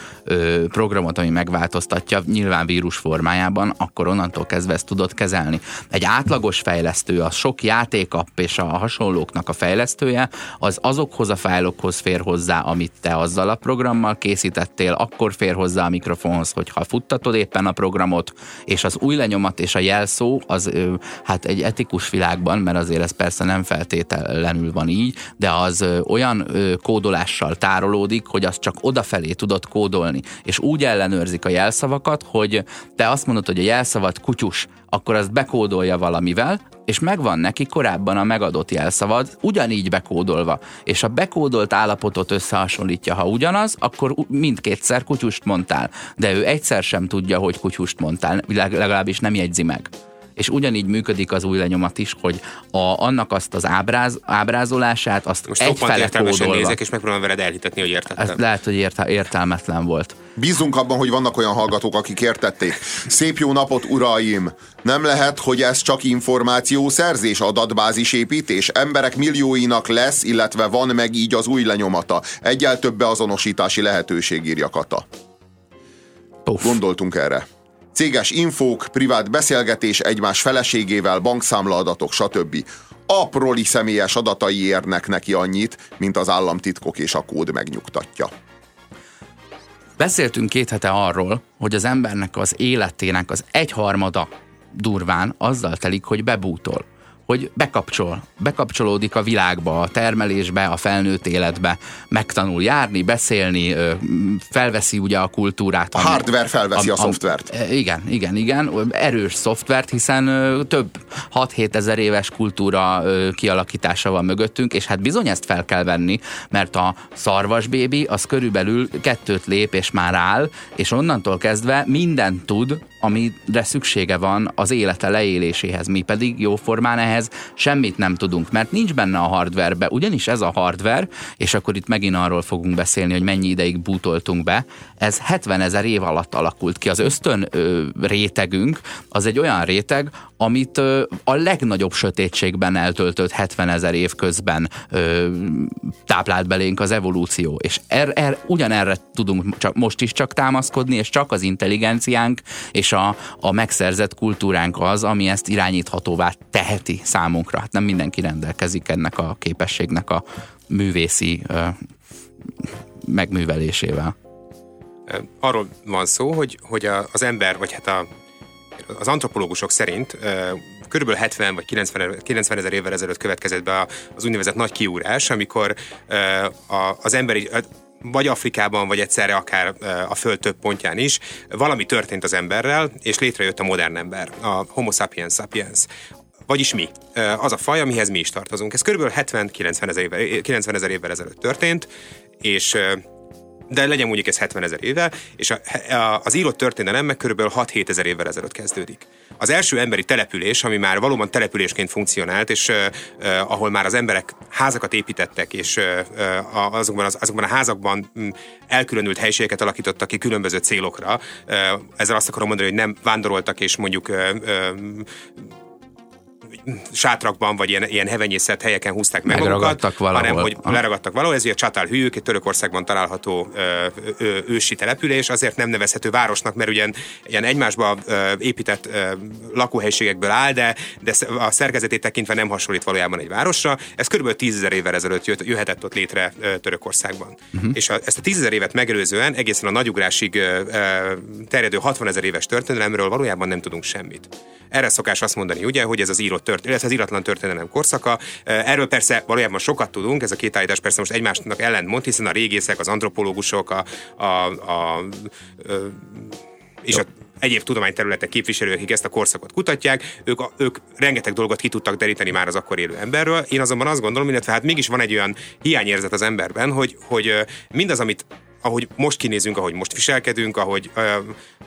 programot, ami megváltoztatja, nyilván vírus formájában, akkor onnantól kezdve kezdve ezt tudod kezelni. Egy átlagos fejlesztő, a sok játékapp és a hasonlóknak a fejlesztője, az azokhoz a fájlokhoz fér hozzá, amit te azzal a programmal készítettél, akkor fér hozzá a mikrofonhoz, hogyha futtatod éppen a programot, és az új lenyomat és a jelszó, az hát egy etikus világban, mert azért ez persze nem feltétlenül van így, de az olyan kódolással tárolódik, hogy azt csak odafelé tudod kódolni, és úgy ellenőrzik a jelszavakat, hogy te azt mondod, hogy a jelszavad kutyus, akkor azt bekódolja valamivel, és megvan neki korábban a megadott jelszavad, ugyanígy bekódolva, és a bekódolt állapotot összehasonlítja, ha ugyanaz, akkor mindkétszer kutyust mondtál, de ő egyszer sem tudja, hogy kutyust mondtál, legalábbis nem jegyzi meg és ugyanígy működik az új lenyomat is, hogy a, annak azt az ábráz, ábrázolását, azt Most egyfele kódolva. nézek, és megpróbálom veled elhitetni, hogy értettem. Ez lehet, hogy érte, értelmetlen volt. Bízunk abban, hogy vannak olyan hallgatók, akik értették. Szép jó napot, uraim! Nem lehet, hogy ez csak információszerzés, adatbázis építés? Emberek millióinak lesz, illetve van meg így az új lenyomata. Egyel több beazonosítási lehetőség írja Kata. Puff. Gondoltunk erre céges infók, privát beszélgetés egymás feleségével, bankszámlaadatok, stb. Aproli személyes adatai érnek neki annyit, mint az államtitkok és a kód megnyugtatja. Beszéltünk két hete arról, hogy az embernek az életének az egyharmada durván azzal telik, hogy bebútol hogy bekapcsol, bekapcsolódik a világba, a termelésbe, a felnőtt életbe, megtanul járni, beszélni, felveszi ugye a kultúrát. A ami, hardware felveszi a, a, a szoftvert. E, igen, igen, igen, erős szoftvert, hiszen több 6-7 ezer éves kultúra kialakítása van mögöttünk, és hát bizony ezt fel kell venni, mert a szarvas bébi az körülbelül kettőt lép és már áll, és onnantól kezdve mindent tud, amire szüksége van az élete leéléséhez. Mi pedig jóformán ehhez semmit nem tudunk, mert nincs benne a hardwarebe. Ugyanis ez a hardware, és akkor itt megint arról fogunk beszélni, hogy mennyi ideig bútoltunk be, ez 70 ezer év alatt alakult ki. Az ösztön ö, rétegünk az egy olyan réteg, amit ö, a legnagyobb sötétségben eltöltött 70 ezer év közben ö, táplált belénk az evolúció. És er, er, ugyanerre tudunk csak, most is csak támaszkodni, és csak az intelligenciánk és a, a megszerzett kultúránk az, ami ezt irányíthatóvá teheti számunkra. Hát nem mindenki rendelkezik ennek a képességnek a művészi ö, megművelésével. Arról van szó, hogy, hogy az ember, vagy hát a, az antropológusok szerint körülbelül 70 vagy 90, 90 ezer évvel ezelőtt következett be az úgynevezett nagy kiúrás, amikor az emberi vagy Afrikában, vagy egyszerre akár a Föld több pontján is, valami történt az emberrel, és létrejött a modern ember, a Homo sapiens sapiens. Vagyis mi. Az a faj, amihez mi is tartozunk. Ez kb. 70-90 ezer évvel, 90 ezer évvel ezelőtt történt, és de legyen mondjuk ez 70 ezer éve, és a, a, az írott történelem meg körülbelül 6-7 ezer évvel ezelőtt kezdődik. Az első emberi település, ami már valóban településként funkcionált, és uh, uh, ahol már az emberek házakat építettek, és uh, azokban, az, azokban a házakban um, elkülönült helységeket alakítottak ki különböző célokra. Uh, ezzel azt akarom mondani, hogy nem vándoroltak, és mondjuk uh, uh, sátrakban, vagy ilyen, ilyen hevenyészet helyeken húzták meg magukat, valahol. hanem hogy ah. leragadtak valahol. Ez ugye a Csatál hűk, egy Törökországban található ö, ö, ősi település, azért nem nevezhető városnak, mert ugyan ilyen egymásba ö, épített ö, lakóhelységekből áll, de, de a szerkezetét tekintve nem hasonlít valójában egy városra. Ez kb. 10 ezer évvel ezelőtt jött, jöhetett ott létre ö, Törökországban. Uh-huh. És a, ezt a 10 ezer évet megelőzően egészen a nagyugrásig ö, ö, terjedő 60 ezer éves történelemről valójában nem tudunk semmit. Erre szokás azt mondani, ugye, hogy ez az írott történet, ez az íratlan történelem korszaka. Erről persze valójában sokat tudunk, ez a két állítás persze most egymásnak ellentmond, hiszen a régészek, az antropológusok, a, a, a, a és a egyéb tudományterületek képviselők, akik ezt a korszakot kutatják, ők, ők rengeteg dolgot ki tudtak deríteni már az akkor élő emberről. Én azonban azt gondolom, illetve hát mégis van egy olyan hiányérzet az emberben, hogy, hogy mindaz, amit ahogy most kinézünk, ahogy most viselkedünk, ahogy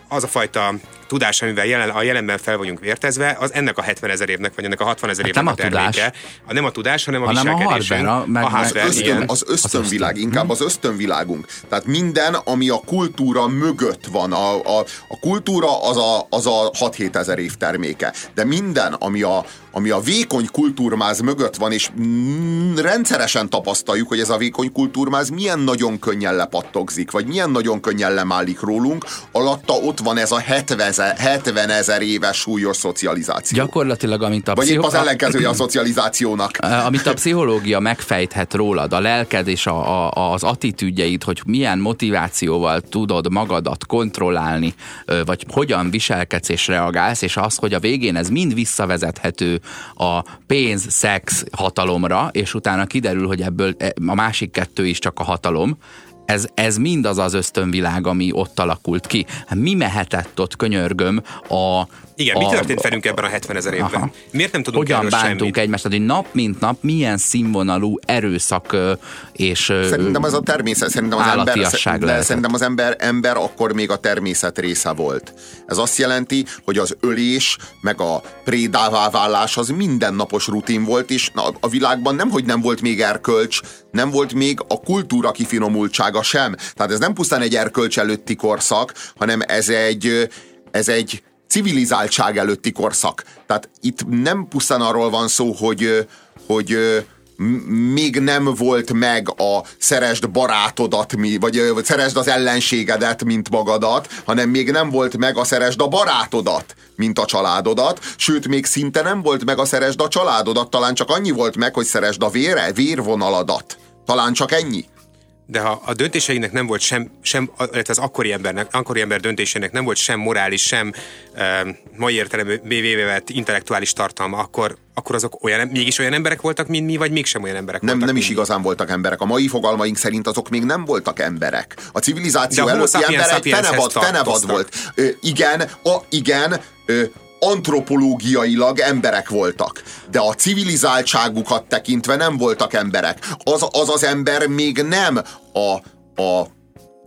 az a fajta tudás, amivel jelen, a jelenben fel vagyunk vértezve, az ennek a 70 ezer évnek, vagy ennek a 60 ezer hát évnek nem a, a tudás. A nem a tudás, hanem a hanem viselkedésünk. A, meg, a hardware, az, ösztön, az ösztönvilág, az inkább az ösztönvilágunk. Tehát minden, ami a kultúra mögött van, a, a, a kultúra az a, az a 6-7 ezer év terméke, de minden, ami a, ami a vékony kultúrmáz mögött van, és mm, rendszeresen tapasztaljuk, hogy ez a vékony kultúrmáz milyen nagyon könnyen lepattogzik, vagy milyen nagyon könnyen lemálik rólunk, alatta ott ott van ez a 70 ezer éves súlyos szocializáció. Gyakorlatilag, amit a Vagy épp pszicho- az ellenkezője a szocializációnak. Eh, amit a pszichológia megfejthet rólad, a lelked és a, a, az attitűdjeid, hogy milyen motivációval tudod magadat kontrollálni, vagy hogyan viselkedsz és reagálsz, és az, hogy a végén ez mind visszavezethető a pénz, szex, hatalomra, és utána kiderül, hogy ebből e, a másik kettő is csak a hatalom, ez, ez mind az az ösztönvilág, ami ott alakult ki. Mi mehetett ott, könyörgöm, a... Igen, a, mi történt velünk ebben a 70 ezer évben? Aha. Miért nem tudunk Hogyan bántunk semmit? egymást, tehát, hogy nap mint nap milyen színvonalú erőszak és Szerintem ez a természet, szerintem az ember, lehetett. szerintem az ember, ember akkor még a természet része volt. Ez azt jelenti, hogy az ölés, meg a prédává válás az mindennapos rutin volt, és na, a világban nem, hogy nem volt még erkölcs, nem volt még a kultúra kifinomultsága sem. Tehát ez nem pusztán egy erkölcs előtti korszak, hanem ez egy, ez egy civilizáltság előtti korszak. Tehát itt nem pusztán arról van szó, hogy, hogy még nem volt meg a szeresd barátodat, vagy szeresd az ellenségedet, mint magadat, hanem még nem volt meg a szeresd a barátodat, mint a családodat, sőt, még szinte nem volt meg a szeresd a családodat, talán csak annyi volt meg, hogy szeresd a vére, vérvonaladat. Talán csak ennyi. De ha a döntéseinek nem volt sem, sem illetve az akkori embernek, akkori ember döntésének nem volt sem morális, sem uh, mai értelemben vett intellektuális tartalma, akkor, akkor azok olyan, mégis olyan emberek voltak, mint mi, vagy mégsem olyan emberek Nem, voltak, nem is mi? igazán voltak emberek. A mai fogalmaink szerint azok még nem voltak emberek. A civilizáció előtti ember egy fenevad, fenevad volt. Ö, igen, a, igen, ö, antropológiailag emberek voltak, de a civilizáltságukat tekintve nem voltak emberek. Az az, az ember még nem a, a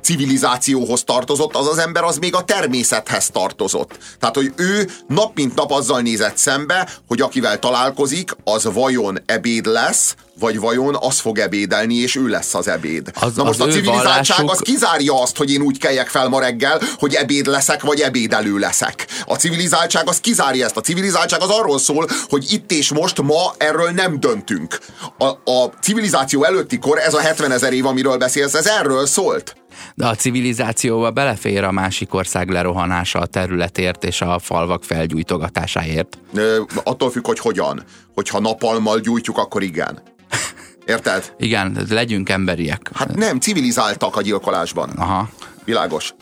civilizációhoz tartozott, az az ember az még a természethez tartozott. Tehát, hogy ő nap mint nap azzal nézett szembe, hogy akivel találkozik, az vajon ebéd lesz, vagy vajon az fog ebédelni, és ő lesz az ebéd. Az- Na most az a civilizáltság vallásuk- az kizárja azt, hogy én úgy keljek fel ma reggel, hogy ebéd leszek, vagy ebédelő leszek. A civilizáltság az kizárja ezt. A civilizáltság az arról szól, hogy itt és most ma erről nem döntünk. A, a civilizáció előtti kor, ez a 70 ezer év, amiről beszélsz, ez erről szólt. De a civilizációba belefér a másik ország lerohanása a területért és a falvak felgyújtogatásáért. Ö, attól függ, hogy hogyan. Hogyha napalmal gyújtjuk, akkor igen. Érted? Igen, legyünk emberiek. Hát nem, civilizáltak a gyilkolásban. Aha. Világos.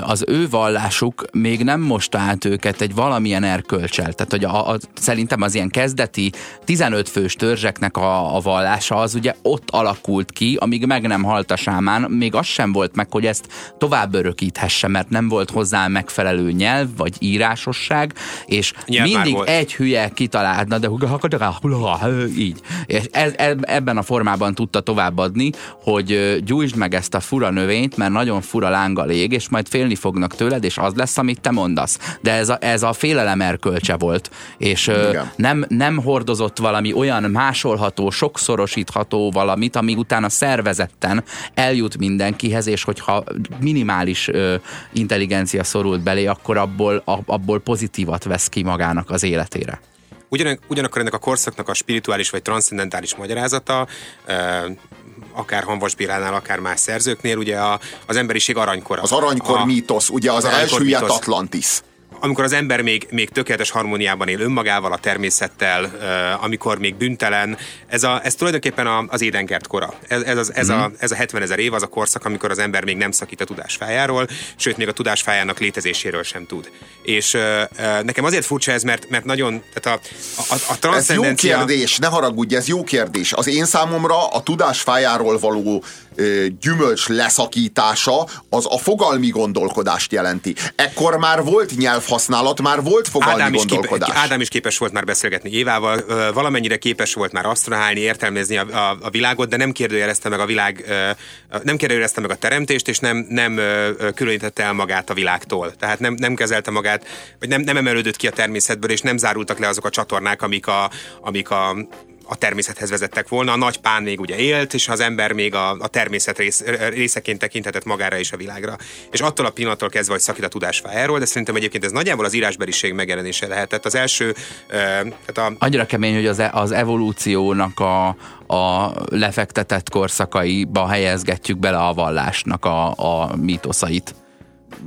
Az ő vallásuk még nem most át őket egy valamilyen erkölcsel. Tehát, hogy a, a, szerintem az ilyen kezdeti 15 fős törzseknek a, a vallása az ugye ott alakult ki, amíg meg nem halt a sámán, még az sem volt meg, hogy ezt tovább örökíthesse, mert nem volt hozzá megfelelő nyelv, vagy írásosság, és Nyelv már mindig volt. egy hülye kitalálna, de így. És ez, ez, ebben a formában tudta továbbadni, hogy gyújtsd meg ezt a fura növényt, mert nagyon fura lánga lég, és majd félni fognak tőled, és az lesz, amit te mondasz. De ez a, ez a félelem erkölcse volt, és ö, nem, nem hordozott valami olyan másolható, sokszorosítható valamit, ami utána szervezetten eljut mindenkihez, és hogyha minimális ö, intelligencia szorult belé, akkor abból, a, abból pozitívat vesz ki magának az életére. Ugyanak, ugyanakkor ennek a korszaknak a spirituális vagy transzcendentális magyarázata, akár Hanvas Bélánál, akár más szerzőknél, ugye a, az emberiség aranykora. Az arranykor a, mítosz, ugye az, az arranykor elsüllyedt. Atlantis. Amikor az ember még, még tökéletes harmóniában él önmagával, a természettel, amikor még büntelen, ez, a, ez tulajdonképpen a, az édenkert kora. Ez, ez, az, ez, Mhm. a, ez a 70 ezer év az a korszak, amikor az ember még nem szakít a tudásfájáról, sőt, még a tudásfájának létezéséről sem tud. És nekem azért furcsa ez, mert, mert nagyon, tehát a, a, a Ez jó transzcendencia... kérdés, ne haragudj, ez jó kérdés. Az én számomra a tudásfájáról való gyümölcs leszakítása az a fogalmi gondolkodást jelenti. Ekkor már volt nyelvhasználat, már volt fogalmi Ádám is, gondolkodás. képe, Ádám is képes volt már beszélgetni Évával, valamennyire képes volt már asztrahálni, értelmezni a, a, a világot, de nem kérdőjelezte meg a világ, nem kérdőjelezte meg a teremtést, és nem, nem különítette el magát a világtól. Tehát nem, nem kezelte magát, vagy nem, nem emelődött ki a természetből, és nem zárultak le azok a csatornák, amik a, amik a a természethez vezettek volna. A nagy pán még ugye élt, és az ember még a, a természet rész, részeként tekinthetett magára és a világra. És attól a pillanattól kezdve, hogy szakít a tudásfájáról, de szerintem egyébként ez nagyjából az írásbeliség megjelenése lehetett. Az első, tehát a, Annyira kemény, hogy az, e- az evolúciónak a, a lefektetett korszakaiba helyezgetjük bele a vallásnak a, a mítoszait.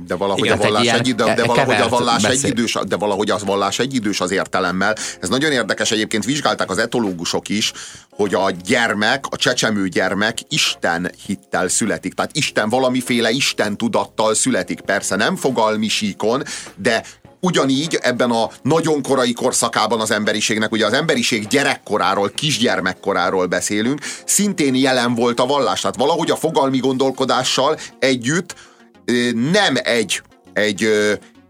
De valahogy Igen, a vallás egy ilyen egy, de, de valahogy a vallás egy beszéd. idős, de valahogy az vallás egy idős az értelemmel. Ez nagyon érdekes, egyébként vizsgálták az etológusok is, hogy a gyermek, a csecsemő gyermek Isten hittel születik. Tehát Isten valamiféle Isten tudattal születik. Persze nem fogalmi síkon, de ugyanígy ebben a nagyon korai korszakában az emberiségnek, ugye az emberiség gyerekkoráról, kisgyermekkoráról beszélünk, szintén jelen volt a vallás. Tehát valahogy a fogalmi gondolkodással együtt nem egy, egy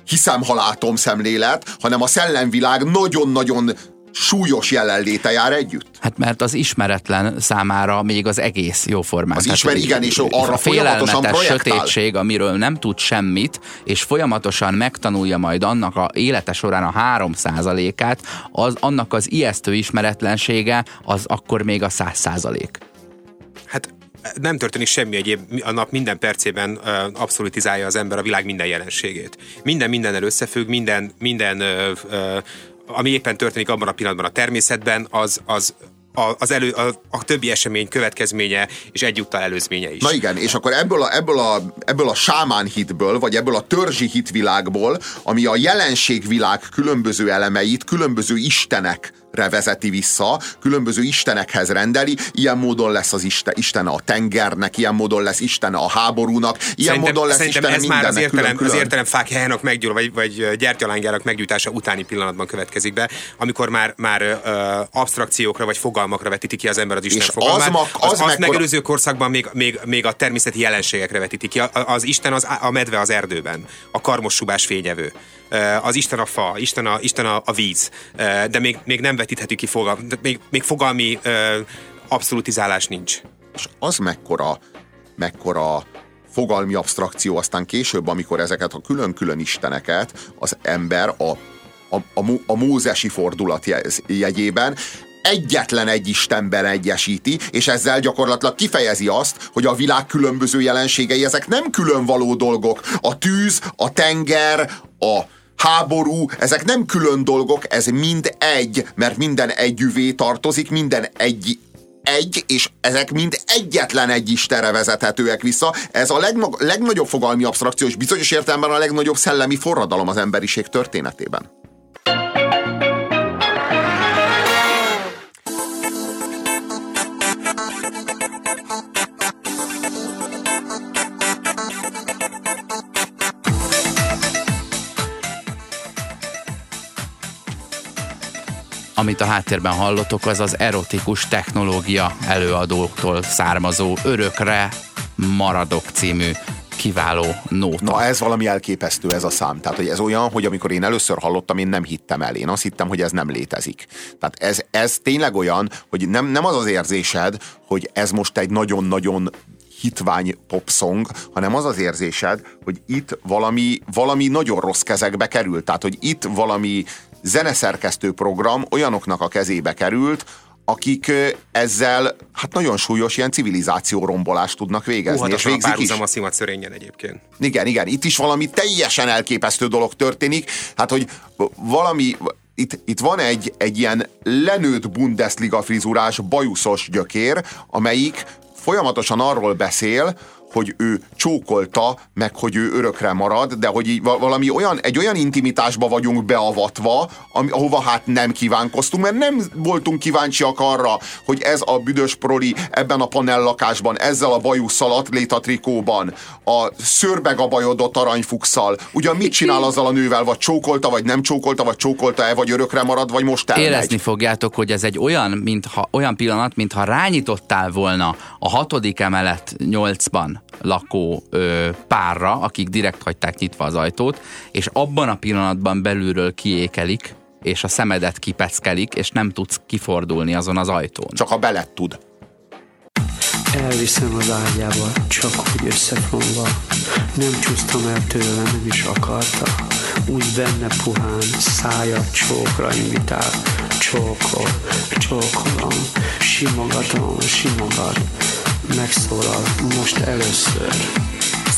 hiszem, ha látom szemlélet, hanem a szellemvilág nagyon-nagyon súlyos jelenléte jár együtt. Hát mert az ismeretlen számára még az egész jó formán. Az Tehát, ismer- igen, és arra a folyamatosan félelmetes projektál. sötétség, amiről nem tud semmit, és folyamatosan megtanulja majd annak a élete során a 3 át az, annak az ijesztő ismeretlensége, az akkor még a 100 százalék. Nem történik semmi egyéb, a nap minden percében abszolutizálja az ember a világ minden jelenségét. Minden mindennel összefügg, minden, minden ami éppen történik abban a pillanatban a természetben, az, az a, az elő, a, a többi esemény következménye és egyúttal előzménye is. Na igen, és akkor ebből a, ebből a, ebből a sámán hitből, vagy ebből a törzsi hitvilágból, ami a jelenségvilág különböző elemeit, különböző istenekre vezeti vissza, különböző istenekhez rendeli, ilyen módon lesz az Isten, Isten a tengernek, ilyen módon lesz Isten a háborúnak, ilyen Szerintem, módon lesz Isten ez már az értelem, külön-külön. az értelem fákjájának meggyúl, vagy, vagy gyertyalángyának meggyújtása utáni pillanatban következik be, amikor már, már ö, abstrakciókra vagy fogalmakra vetíti ki az ember az Isten És fogalmát. az ma- az az, azt mekkora- megelőző korszakban még, még, még a természeti jelenségekre vetíti ki. Az Isten az a medve az erdőben, a karmos subás fényevő. Ö, Az Isten a fa, Isten a, Isten a, a víz, Ö, de még, még nem vetítheti ki fogal, még, még fogalmi ö, abszolutizálás nincs. És az mekkora, mekkora fogalmi abstrakció, aztán később, amikor ezeket a külön-külön isteneket az ember a, a, a, a mózesi fordulat je- jegyében egyetlen egy Istenben egyesíti, és ezzel gyakorlatilag kifejezi azt, hogy a világ különböző jelenségei, ezek nem külön való dolgok. A tűz, a tenger, a háború, ezek nem külön dolgok, ez mind egy, mert minden együvé tartozik, minden egy egy, és ezek mind egyetlen egy Istenre vezethetőek vissza. Ez a legno- legnagyobb fogalmi abstrakció, és bizonyos értelemben a legnagyobb szellemi forradalom az emberiség történetében. Amit a háttérben hallottok, az az erotikus technológia előadóktól származó Örökre Maradok című kiváló nóta. Na ez valami elképesztő ez a szám. Tehát, hogy ez olyan, hogy amikor én először hallottam, én nem hittem el. Én azt hittem, hogy ez nem létezik. Tehát ez, ez tényleg olyan, hogy nem, nem az az érzésed, hogy ez most egy nagyon-nagyon hitvány popsong, hanem az az érzésed, hogy itt valami, valami nagyon rossz kezekbe került. Tehát, hogy itt valami zeneszerkesztő program olyanoknak a kezébe került, akik ezzel hát nagyon súlyos ilyen civilizáció rombolást tudnak végezni, és Óhatosan a végzik is. a szimat szörényen egyébként. Igen, igen, itt is valami teljesen elképesztő dolog történik. Hát, hogy valami, itt, itt van egy, egy ilyen lenőtt Bundesliga frizurás, bajuszos gyökér, amelyik folyamatosan arról beszél, hogy ő csókolta, meg hogy ő örökre marad, de hogy így va- valami olyan, egy olyan intimitásba vagyunk beavatva, ami, ahova hát nem kívánkoztunk, mert nem voltunk kíváncsiak arra, hogy ez a büdös proli ebben a panellakásban, ezzel a bajusszal, atlétatrikóban, a szőrbegabajodott aranyfukszal, ugyan mit csinál azzal a nővel, vagy csókolta, vagy nem csókolta, vagy csókolta-e, vagy örökre marad, vagy most elmegy. Érezni fogjátok, hogy ez egy olyan, mintha, olyan pillanat, mintha rányitottál volna a hatodik emelet nyolcban lakó ö, párra, akik direkt hagyták nyitva az ajtót, és abban a pillanatban belülről kiékelik, és a szemedet kipeckelik, és nem tudsz kifordulni azon az ajtón. Csak a belet tud. Elviszem az ágyába, csak úgy összefonva. Nem csúsztam el tőle, nem is akarta. Úgy benne puhán, szája csókra invitál. Csókol, csókolom, simogatom, simogat. Megszólal most először.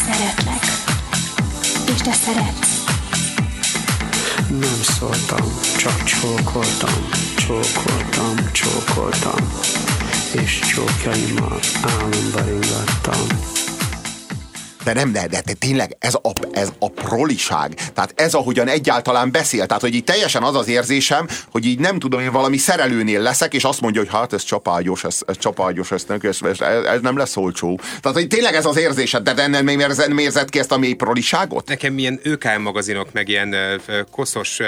Szeretlek. És te szeretsz. Nem szóltam, csak csókoltam, csókoltam, csókoltam. És csókjaimmal álomba ringattam. De nem, de, de, de tényleg ez a, ez a proliság. Tehát ez, ahogyan egyáltalán beszél. Tehát, hogy így teljesen az az érzésem, hogy így nem tudom, én valami szerelőnél leszek, és azt mondja, hogy hát ez csapágyos, ez, ez csapágyos, ez, ez, ez, nem lesz olcsó. Tehát, hogy tényleg ez az érzésed, de ennél még érzed, ki ezt a mély proliságot? Nekem ilyen ÖKM magazinok, meg ilyen koszos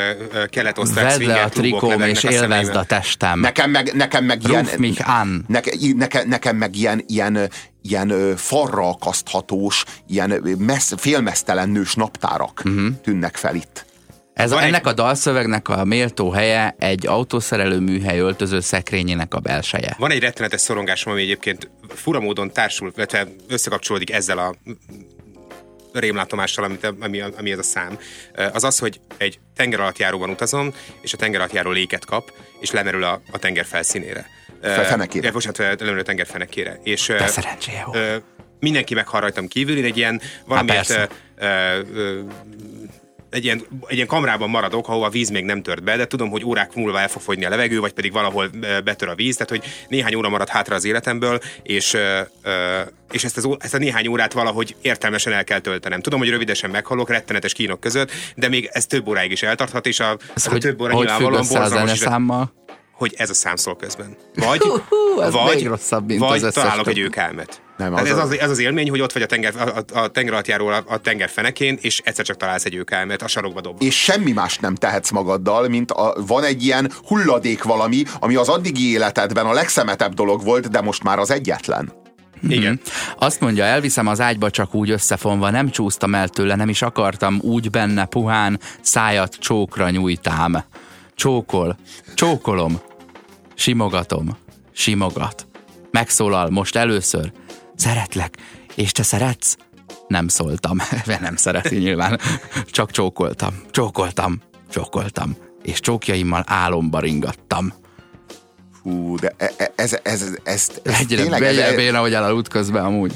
keletosztrák Vedd le a trikóm és a élvezd szememben. a testem. Nekem meg, nekem meg ilyen... Mich an. Neke, neke, nekem meg ilyen, ilyen, ilyen farra akaszthatós, ilyen messz, félmeztelen nős naptárak uh-huh. tűnnek fel itt. Ez a, Van egy- ennek a dalszövegnek a méltó helye egy autószerelő műhely öltöző szekrényének a belseje. Van egy rettenetes szorongásom, ami egyébként fura módon társul, illetve összekapcsolódik ezzel a rémlátomással, amit, ami, ami ez a szám. Az az, hogy egy tenger alatt járóban utazom, és a tenger alatt járó léket kap, és lemerül a, a tenger felszínére. Fe- fenekére. Ja, bocsánat, lemerül a tenger fenekére. És, De szerencséje volt. mindenki meghal rajtam kívül, én egy ilyen valamiért persze. ö, ö, ö, egy ilyen, egy ilyen kamrában maradok, ahol a víz még nem tört be, de tudom, hogy órák múlva el fog fogyni a levegő, vagy pedig valahol betör a víz, tehát hogy néhány óra marad hátra az életemből, és, és ezt, az, ezt a néhány órát valahogy értelmesen el kell töltenem. Tudom, hogy rövidesen meghalok, rettenetes kínok között, de még ez több óráig is eltarthat, és a, Ez a hogy, több óra nyilvánvalóan borzalmas? Hogy ez a szám szól közben. Vagy, Hú, hú, ez vagy, még rosszabb, mint vagy az találok egy többi. őkelmet. Nem, az ez, az, ez az élmény, hogy ott vagy a tenger, a, a tenger alatt a, a tenger fenekén, és egyszer csak találsz egy őkelmet, a sarokba dob. És semmi más nem tehetsz magaddal, mint a, van egy ilyen hulladék valami, ami az addigi életedben a legszemetebb dolog volt, de most már az egyetlen. Igen. Azt mondja, elviszem az ágyba csak úgy összefonva, nem csúsztam el tőle, nem is akartam, úgy benne puhán, szájat csókra nyújtám. Csókol, csókolom, simogatom, simogat. Megszólal most először, szeretlek, és te szeretsz? Nem szóltam, nem szereti nyilván, csak csókoltam, csókoltam, csókoltam, és csókjaimmal álomba ringattam. Hú, de e- e- ez, ez, ez, ez, ez Egyre, tényleg, egyre ez, béna, hogy el a út közben amúgy.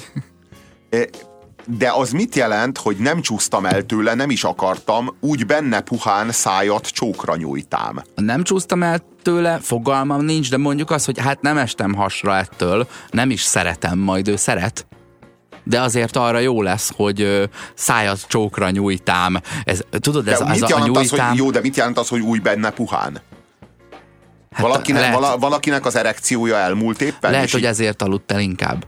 De az mit jelent, hogy nem csúsztam el tőle, nem is akartam, úgy benne puhán szájat csókra nyújtám. nem csúsztam el tőle, fogalmam nincs, de mondjuk az, hogy hát nem estem hasra ettől, nem is szeretem, majd ő szeret. De azért arra jó lesz, hogy szájat csókra nyújtám. Ez, tudod, De ez, ez mit a, a jelent az, nyújtám... hogy, jó, de mit jelent az, hogy új benne puhán? hát Valakinek, lehet, vala, valakinek az erekciója elmúlt éppen? lehet hogy ezért aludt el inkább.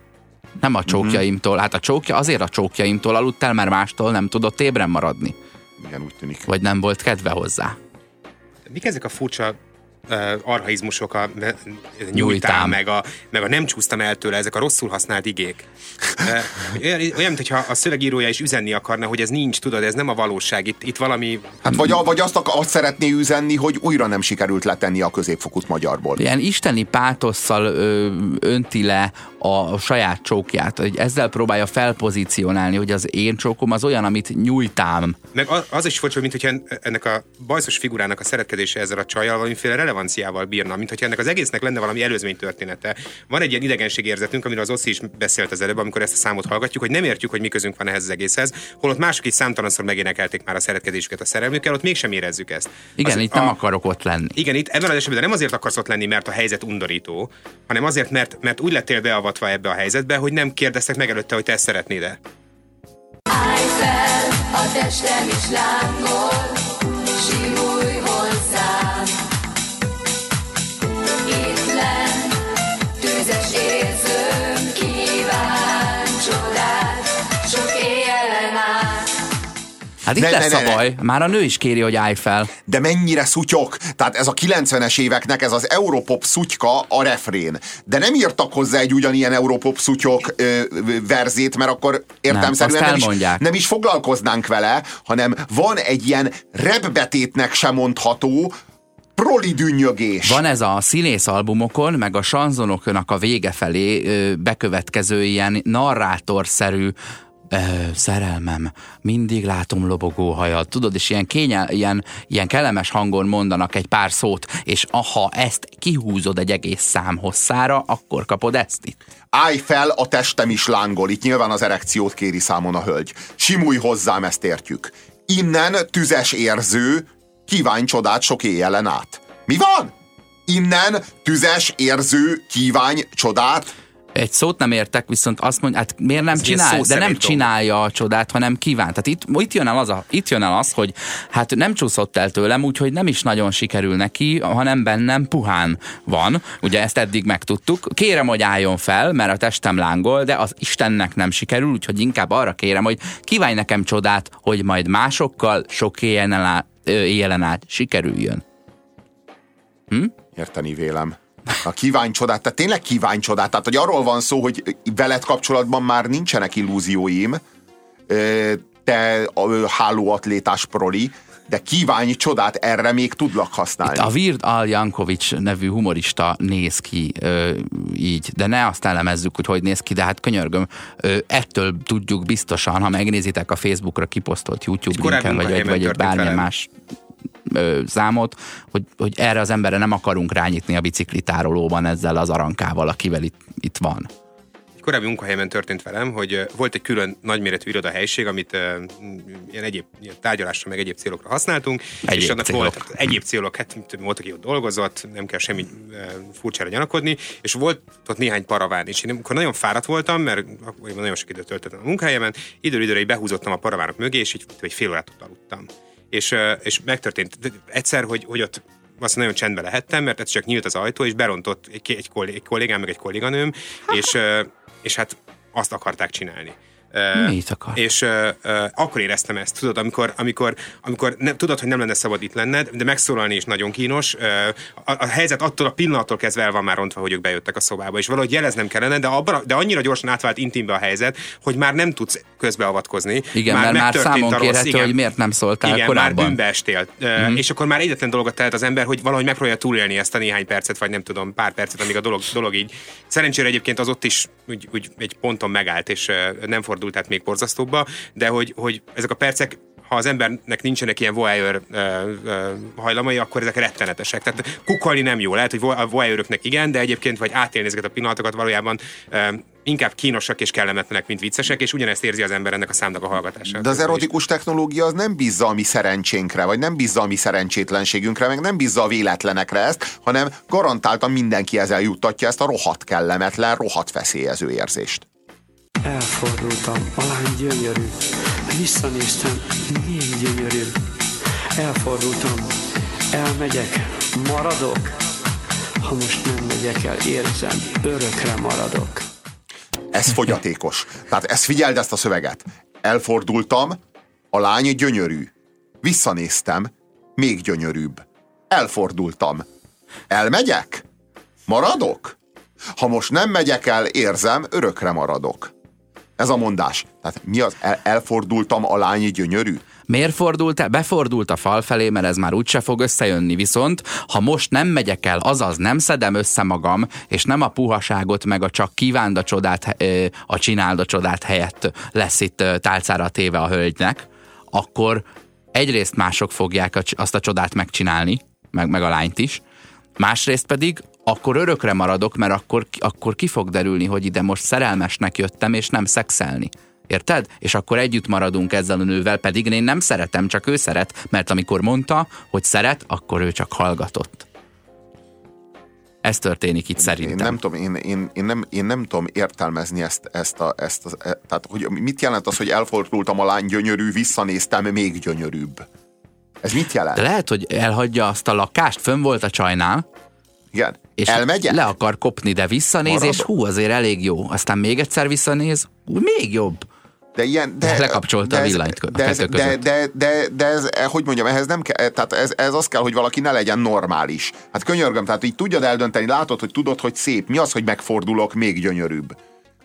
Nem a csókjaimtól. Hát a csókja, azért a csókjaimtól aludt el, mert mástól nem tudott ébren maradni. Igen, úgy tűnik. Vagy nem volt kedve hozzá. Mik ezek a furcsa uh, arhaizmusok, a uh, Nyújtám. nyújtám, meg a, meg a nem csúsztam el tőle, ezek a rosszul használt igék. Uh, olyan, olyan, mintha a szövegírója is üzenni akarna, hogy ez nincs, tudod, ez nem a valóság, itt, itt valami... Hát vagy, a- vagy azt, azt szeretné üzenni, hogy újra nem sikerült letenni a középfokút magyarból. Ilyen isteni pátosszal ö, önti le a saját csókját, hogy ezzel próbálja felpozícionálni, hogy az én csókom az olyan, amit nyújtám. Meg az is furcsa, mint hogyha ennek a bajszos figurának a szeretkezése ezzel a csajjal valamiféle relevanciával bírna, mint hogyha ennek az egésznek lenne valami előzmény története. Van egy ilyen idegenségérzetünk, amiről az Oszi is beszélt az előbb, amikor ezt a számot hallgatjuk, hogy nem értjük, hogy mi közünk van ehhez az egészhez, holott mások is számtalanszor megénekelték már a szeretkezésüket a szerelmükkel, ott mégsem érezzük ezt. Igen, Az- itt nem a- akarok ott lenni. igen, itt ebben az esetben nem azért akarsz ott lenni, mert a helyzet undorító, hanem azért, mert, mert úgy lettél beavatva ebbe a helyzetbe, hogy nem kérdeztek meg előtte, hogy te ezt szeretnéd-e. Állj fel, a testem is lángol, simulj Hát itt Ne, ne, lesz ne, a ne. baj. Már a nő is kéri, hogy állj fel. De mennyire szutyok? Tehát ez a 90-es éveknek ez az Europop szutyka a refrén. De nem írtak hozzá egy ugyanilyen Europop szutyok ö, verzét, mert akkor értelmszerűen azt nem, is, nem is foglalkoznánk vele, hanem van egy ilyen repbetétnek sem mondható proli dünnyögés. Van ez a színész albumokon, meg a sanzonoknak a vége felé ö, bekövetkező ilyen narrátorszerű ö, szerelmem, mindig látom lobogó hajat, tudod, és ilyen, kényel, ilyen, ilyen kellemes hangon mondanak egy pár szót, és ha ezt kihúzod egy egész szám hosszára, akkor kapod ezt itt. Állj fel, a testem is lángol. Itt nyilván az erekciót kéri számon a hölgy. Simulj hozzám, ezt értjük. Innen tüzes érző, kívánj csodát sok éjjelen át. Mi van? Innen tüzes érző, kívánj csodát. Egy szót nem értek, viszont azt mondja, hát miért nem Ez csinál, de nem csinálja a csodát, hanem kíván. Tehát itt, itt, jön el az a, itt jön el az, hogy hát nem csúszott el tőlem, úgyhogy nem is nagyon sikerül neki, hanem bennem puhán van. Ugye ezt eddig megtudtuk. Kérem, hogy álljon fel, mert a testem lángol, de az Istennek nem sikerül, úgyhogy inkább arra kérem, hogy kívánj nekem csodát, hogy majd másokkal sok éjjelen át, éjjelen át sikerüljön. Érteni vélem. A kívánj csodát, tehát tényleg kívánj csodát. Tehát, hogy arról van szó, hogy veled kapcsolatban már nincsenek illúzióim, te a hálóatlétás proli, de kívánj csodát, erre még tudlak használni. A Vird Al Jankovics nevű humorista néz ki ö, így, de ne azt elemezzük, hogy hogy néz ki, de hát könyörgöm, ö, ettől tudjuk biztosan, ha megnézitek a Facebookra kiposztolt YouTube linken, vagy, vagy, munkahelyemen vagy egy bármilyen velem. más ö, számot, hogy, hogy erre az emberre nem akarunk rányitni a biciklitárolóban ezzel az arankával, akivel itt, itt van. Egy korábbi munkahelyemen történt velem, hogy volt egy külön nagyméretű irodahelyiség, amit ö, ilyen egyéb ilyen tárgyalásra, meg egyéb célokra használtunk. Egyéb és annak célok. volt egyéb célok, hát volt, aki ott dolgozott, nem kell semmi ö, furcsára gyanakodni, és volt ott néhány paraván, és én amikor nagyon fáradt voltam, mert akkor nagyon sok időt töltöttem a munkahelyemen, időről időre így behúzottam a paravánok mögé, és így egy fél órát ott aludtam. És, és megtörtént egyszer, hogy, hogy ott azt nagyon csendben lehettem, mert ez csak nyílt az ajtó, és berontott egy, egy, kollé, egy kollégám, meg egy kolléganőm, és, és hát azt akarták csinálni. Mit akar? És ö, ö, akkor éreztem ezt, tudod, amikor, amikor, amikor nem, tudod, hogy nem lenne szabad itt lenned, de megszólalni is nagyon kínos. Ö, a, a helyzet attól a pillanattól kezdve el van már rontva, hogy ők bejöttek a szobába, és valahogy jeleznem kellene, de, abban, de annyira gyorsan átvált intimbe a helyzet, hogy már nem tudsz közbeavatkozni. Igen, mert már számon rossz, kérhető, igen. hogy miért nem szóltál igen, korábban. már bűnbe estél. Mm-hmm. És akkor már egyetlen dolgot tehet az ember, hogy valahogy megpróbálja túlélni ezt a néhány percet, vagy nem tudom, pár percet, amíg a dolog, dolog így. Szerencsére egyébként az ott is úgy, úgy egy ponton megállt, és nem fordult át még borzasztóbba, de hogy, hogy ezek a percek ha az embernek nincsenek ilyen voyeur ö, ö, hajlamai, akkor ezek rettenetesek. Tehát kukolni nem jó. Lehet, hogy a voyeuröknek igen, de egyébként vagy átélni ezeket a pillanatokat valójában ö, inkább kínosak és kellemetlenek, mint viccesek, és ugyanezt érzi az ember ennek a számnak a hallgatását. De az erotikus technológia az nem bízza a mi szerencsénkre, vagy nem bízza a mi szerencsétlenségünkre, meg nem bízza a véletlenekre ezt, hanem garantáltan mindenki ezzel juttatja ezt a rohadt kellemetlen, rohadt feszélyező érzést. Elfordultam, a lány gyönyörű. Visszanéztem, még gyönyörűbb. Elfordultam, elmegyek, maradok. Ha most nem megyek el, érzem, örökre maradok. Ez fogyatékos. Tehát ezt figyeld ezt a szöveget. Elfordultam, a lány gyönyörű. Visszanéztem, még gyönyörűbb. Elfordultam. Elmegyek? Maradok? Ha most nem megyek el, érzem, örökre maradok. Ez a mondás. Tehát mi az? El, elfordultam, a lány gyönyörű? Miért fordult el? Befordult a fal felé, mert ez már úgyse fog összejönni. Viszont, ha most nem megyek el, azaz nem szedem össze magam, és nem a puhaságot, meg a csak kívánd a csodát, ö, a csináld a csodát helyett lesz itt ö, tálcára téve a hölgynek, akkor egyrészt mások fogják azt a csodát megcsinálni, meg, meg a lányt is, másrészt pedig akkor örökre maradok, mert akkor, akkor ki fog derülni, hogy ide most szerelmesnek jöttem, és nem szexelni. Érted? És akkor együtt maradunk ezzel a nővel, pedig én nem szeretem, csak ő szeret, mert amikor mondta, hogy szeret, akkor ő csak hallgatott. Ez történik itt szerintem. Én nem tudom, én, én, én, nem, én nem tudom értelmezni ezt, ezt, a, ezt a, e, tehát hogy mit jelent az, hogy elfordultam a lány gyönyörű, visszanéztem, még gyönyörűbb. Ez mit jelent? De lehet, hogy elhagyja azt a lakást, fönn volt a csajnál, Igen. és Elmegyek? le akar kopni, de visszanéz, Maradok? és hú, azért elég jó. Aztán még egyszer visszanéz, hú, még jobb. De ilyen, de, Lekapcsolta a ez- villanyt a de, ez, de, között. de, de, de, ez, eh, hogy mondjam, ehhez nem kell, tehát ez, ez az kell, hogy valaki ne legyen normális. Hát könyörgöm, tehát így tudjad eldönteni, látod, hogy tudod, hogy szép. Mi az, hogy megfordulok, még gyönyörűbb?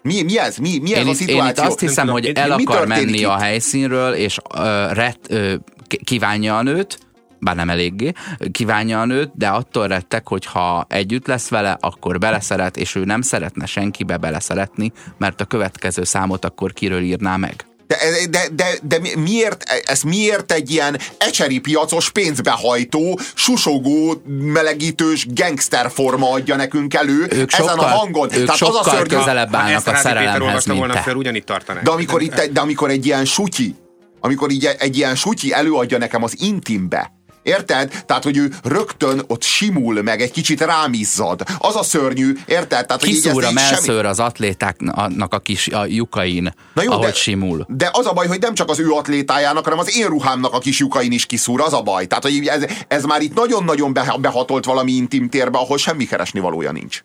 Mi, mi ez? Mi, mi ez Én a itt, én szituáció? itt azt hiszem, hogy én- el akar menni itt? a helyszínről, és ö, ret, ö, ki- kívánja a nőt, bár nem eléggé, kívánja a nőt, de attól rettek, hogy ha együtt lesz vele, akkor beleszeret, és ő nem szeretne senkibe beleszeretni, mert a következő számot akkor kiről írná meg. De, de, de, de mi- miért, ez miért egy ilyen ecseri piacos pénzbehajtó, susogó, melegítős gangster forma adja nekünk elő Ők ezen sokkal, a hangon? ők sokkal szörnyű- közelebb Ha állnak ezt a szerelemhez, mint volna te. fel, ugyanitt tartanák. De amikor, itt, de amikor egy ilyen sutyi, amikor így egy ilyen sutyi előadja nekem az intimbe Érted? Tehát, hogy ő rögtön ott simul meg, egy kicsit rámizzad. Az a szörnyű, érted? Tehát, Kiszúr a így semmi- melszőr az atlétáknak a kis a lyukain, Na jó, ahogy de, simul. De az a baj, hogy nem csak az ő atlétájának, hanem az én ruhámnak a kis lyukain is kiszúr, az a baj. Tehát, hogy ez, ez már itt nagyon-nagyon beha- behatolt valami intim térbe, ahol semmi keresni valója nincs.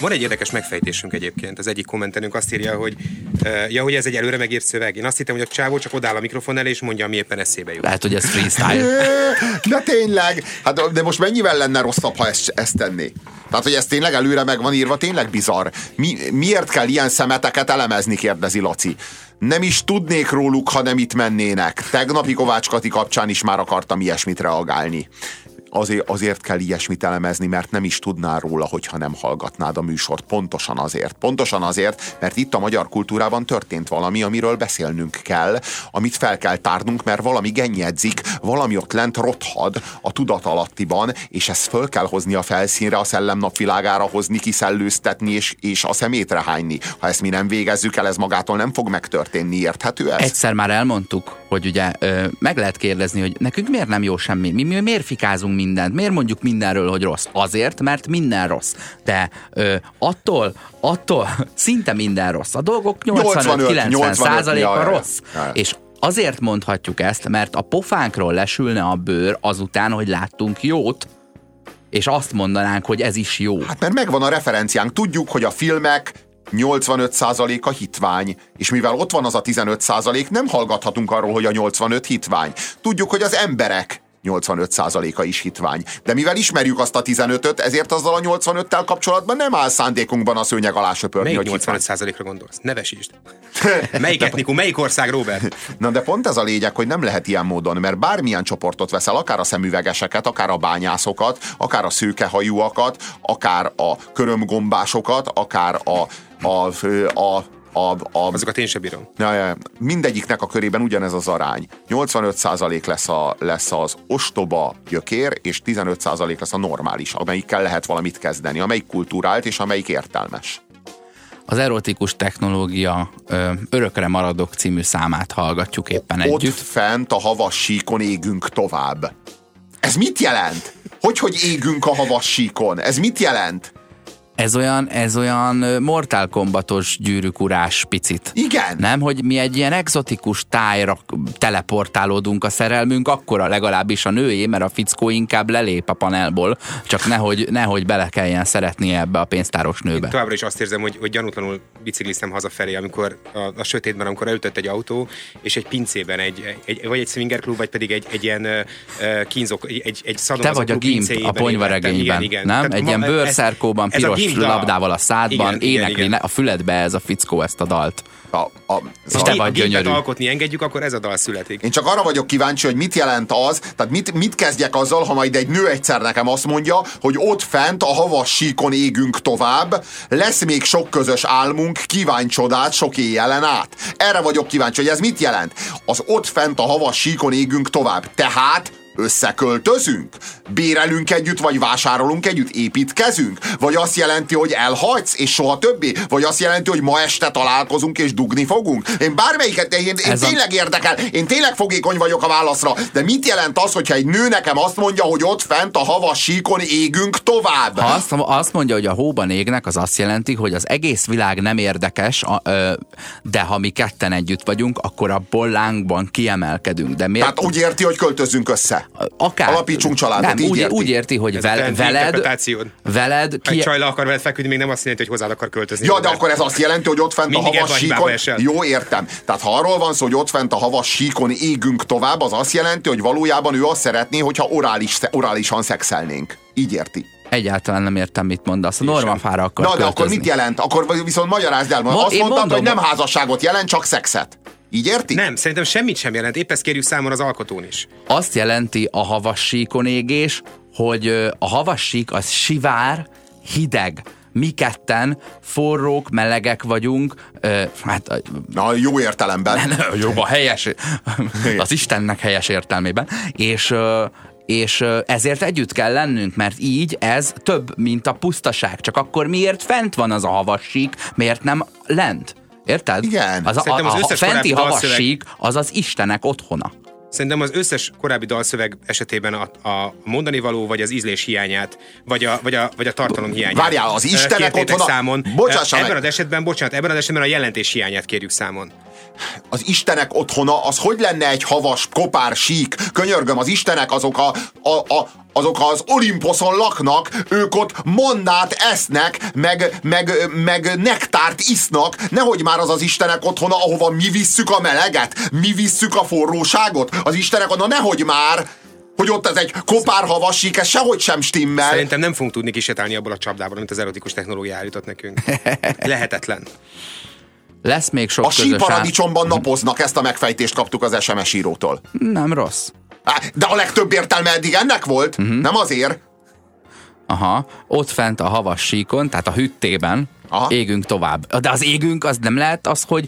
Van egy érdekes megfejtésünk egyébként. Az egyik kommentelünk azt írja, hogy uh, ja, hogy ez egy előre megírt szöveg. Én azt hittem, hogy a csávó csak odáll a mikrofon elé, és mondja, ami éppen eszébe jut. Lehet, hogy ez freestyle. De tényleg, hát de most mennyivel lenne rosszabb, ha ezt, ezt tenné? Tehát, hogy ez tényleg előre meg van írva, tényleg bizarr. Mi, miért kell ilyen szemeteket elemezni, kérdezi Laci. Nem is tudnék róluk, ha nem itt mennének. Tegnapi Kovács Kati kapcsán is már akartam ilyesmit reagálni. Azért, azért kell ilyesmit elemezni, mert nem is tudnál róla, hogyha nem hallgatnád a műsort. Pontosan azért. Pontosan azért, mert itt a magyar kultúrában történt valami, amiről beszélnünk kell, amit fel kell tárnunk, mert valami gennyedzik, valami ott lent rothad a tudatalattiban, és ezt föl kell hozni a felszínre, a szellem napvilágára hozni, kiszellőztetni és, és a szemétre hányni. Ha ezt mi nem végezzük el, ez magától nem fog megtörténni. Érthető ez? Egyszer már elmondtuk, hogy ugye ö, meg lehet kérdezni, hogy nekünk miért nem jó semmi, mi, mi miért fikázunk mindent, miért mondjuk mindenről, hogy rossz. Azért, mert minden rossz. De ö, attól, attól szinte minden rossz. A dolgok 85-90 85, százaléka ja, ja, ja. rossz. Ja. És azért mondhatjuk ezt, mert a pofánkról lesülne a bőr azután, hogy láttunk jót, és azt mondanánk, hogy ez is jó. Hát mert megvan a referenciánk. Tudjuk, hogy a filmek 85%-a hitvány, és mivel ott van az a 15%, nem hallgathatunk arról, hogy a 85 hitvány. Tudjuk, hogy az emberek 85%-a is hitvány. De mivel ismerjük azt a 15-öt, ezért azzal a 85-tel kapcsolatban nem áll szándékunkban a szőnyeg alá söpörni, Melyik hogy hitvány. 85%-ra gondolsz? Nevesítsd. Melyik etnikum, melyik ország, Robert? Na de pont ez a lényeg, hogy nem lehet ilyen módon, mert bármilyen csoportot veszel, akár a szemüvegeseket, akár a bányászokat, akár a szőkehajúakat, akár a körömgombásokat, akár a, a, a, a, a, Azokat én sem bírom. Ja, ja, mindegyiknek a körében ugyanez az arány. 85% lesz, a, lesz az ostoba gyökér, és 15% lesz a normális, amelyikkel lehet valamit kezdeni, amelyik kultúrált és amelyik értelmes. Az erotikus technológia ö, örökre maradok című számát hallgatjuk éppen Ott együtt. fent a havas síkon égünk tovább. Ez mit jelent? Hogy, hogy égünk a havas síkon? Ez mit jelent? Ez olyan, ez olyan Mortal Kombatos gyűrűkurás picit. Igen. Nem, hogy mi egy ilyen exotikus tájra teleportálódunk a szerelmünk, akkora legalábbis a nőjé, mert a fickó inkább lelép a panelból, csak nehogy, nehogy bele kelljen szeretnie ebbe a pénztáros nőbe. Továbbra is azt érzem, hogy, hogy gyanútlanul bicikliztem hazafelé, amikor a, a sötétben, amikor elütött egy autó, és egy pincében, egy, egy, vagy egy swinger klub, vagy pedig egy, egy ilyen uh, kínzok, egy, egy, egy Te vagy a gimp a ponyvaregényben, évettem. Igen, igen. nem? Tehát egy ma- ilyen a piros dal. labdával a szádban, Igen, énekli igen. a füledbe ez a fickó ezt a dalt. A, a, És te Ha vagy gyönyörű. alkotni engedjük, akkor ez a dal születik. Én csak arra vagyok kíváncsi, hogy mit jelent az, tehát mit, mit kezdjek azzal, ha majd egy nő egyszer nekem azt mondja, hogy ott fent a havas síkon égünk tovább, lesz még sok közös álmunk, kívánj csodát sok éjjelen át. Erre vagyok kíváncsi, hogy ez mit jelent. Az ott fent a havas síkon égünk tovább. Tehát összeköltözünk? Bérelünk együtt, vagy vásárolunk együtt? Építkezünk? Vagy azt jelenti, hogy elhagysz, és soha többé? Vagy azt jelenti, hogy ma este találkozunk, és dugni fogunk? Én bármelyiket, én, én Ez a- tényleg érdekel, én tényleg fogékony vagyok a válaszra, de mit jelent az, hogyha egy nő nekem azt mondja, hogy ott fent a havas síkon égünk tovább? Ha azt, azt mondja, hogy a hóban égnek, az azt jelenti, hogy az egész világ nem érdekes, a, ö, de ha mi ketten együtt vagyunk, akkor abból lángban kiemelkedünk. De miért? Tehát úgy érti, hogy költözzünk össze. Akár, Alapítsunk családot, nem, így úgy, érti. úgy érti, hogy Ez a vel, veled, veled Ha egy ki, csaj le akar veled feküdni, még nem azt jelenti, hogy hozzád akar költözni. Ja, de akkor ez azt jelenti, hogy ott fent Mindig a havas síkon... Jó, értem. Tehát ha arról van szó, hogy ott fent a havas síkon égünk tovább, az azt jelenti, hogy valójában ő azt szeretné, hogyha orális, orálisan szexelnénk. Így érti. egyáltalán nem értem, mit mondasz. A normafára akar Na, de költözni. akkor mit jelent? Akkor viszont magyarázd el. Ma- azt mondtad, mondom, hogy nem házasságot jelent, csak szexet. Így érti? Nem, szerintem semmit sem jelent. Épp ezt kérjük számon az alkotón is. Azt jelenti a havas síkon égés, hogy a havas sík az sivár, hideg, mi ketten forrók, melegek vagyunk, ö, hát Na, jó értelemben. jó, a helyes, az Istennek helyes értelmében, és ö, és ezért együtt kell lennünk, mert így ez több, mint a pusztaság. Csak akkor miért fent van az a havassík, miért nem lent? Érted? Igen. Az a, Szerintem az a, a összes fenti havassík az az Istenek otthona. Szerintem az összes korábbi dalszöveg esetében a, a mondani való, vagy az ízlés hiányát, vagy a, vagy a, vagy a tartalom hiányát. Várjál, az Istenek otthona- számon. Bocsássa ebben meg. az esetben, bocsánat, ebben az esetben a jelentés hiányát kérjük számon. Az Istenek otthona, az hogy lenne egy havas, kopár, sík? Könyörgöm, az Istenek azok, a, a, a, azok az Olimposzon laknak, ők ott mannát esznek, meg, meg, meg nektárt isznak, nehogy már az az Istenek otthona, ahova mi visszük a meleget, mi visszük a forróságot. Az Istenek otthona, nehogy már, hogy ott ez egy kopár havas sík, ez sehogy sem stimmel. Szerintem nem fogunk tudni kisétálni abból a csapdából, amit az erotikus technológia állított nekünk. Lehetetlen. Lesz még sok A síparadicsomban napoznak, ezt a megfejtést kaptuk az SMS írótól. Nem rossz. De a legtöbb értelme eddig ennek volt, Mhm. nem azért. Aha, ott fent a havas síkon, tehát a hüttében Aha. égünk tovább. De az égünk az nem lehet az, hogy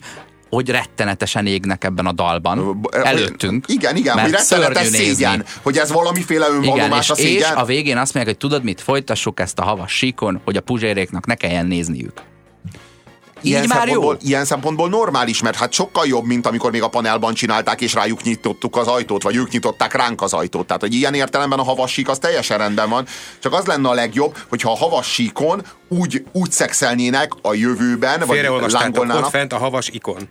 hogy rettenetesen égnek ebben a dalban. Előttünk. Igen, igen, mert hogy rettenetes nézni. szégyen, hogy ez valamiféle önvallomás és, a és szégyen. a végén azt mondják, hogy tudod mit, folytassuk ezt a havas síkon, hogy a puzséréknak ne kelljen nézniük. Ilyen Így már jó. szempontból, Ilyen szempontból normális, mert hát sokkal jobb, mint amikor még a panelban csinálták, és rájuk nyitottuk az ajtót, vagy ők nyitották ránk az ajtót. Tehát, hogy ilyen értelemben a havassík az teljesen rendben van. Csak az lenne a legjobb, hogyha a havassíkon úgy, úgy szexelnének a jövőben, vagy Félreolvastátok, ott lángolnának. fent a havas ikon.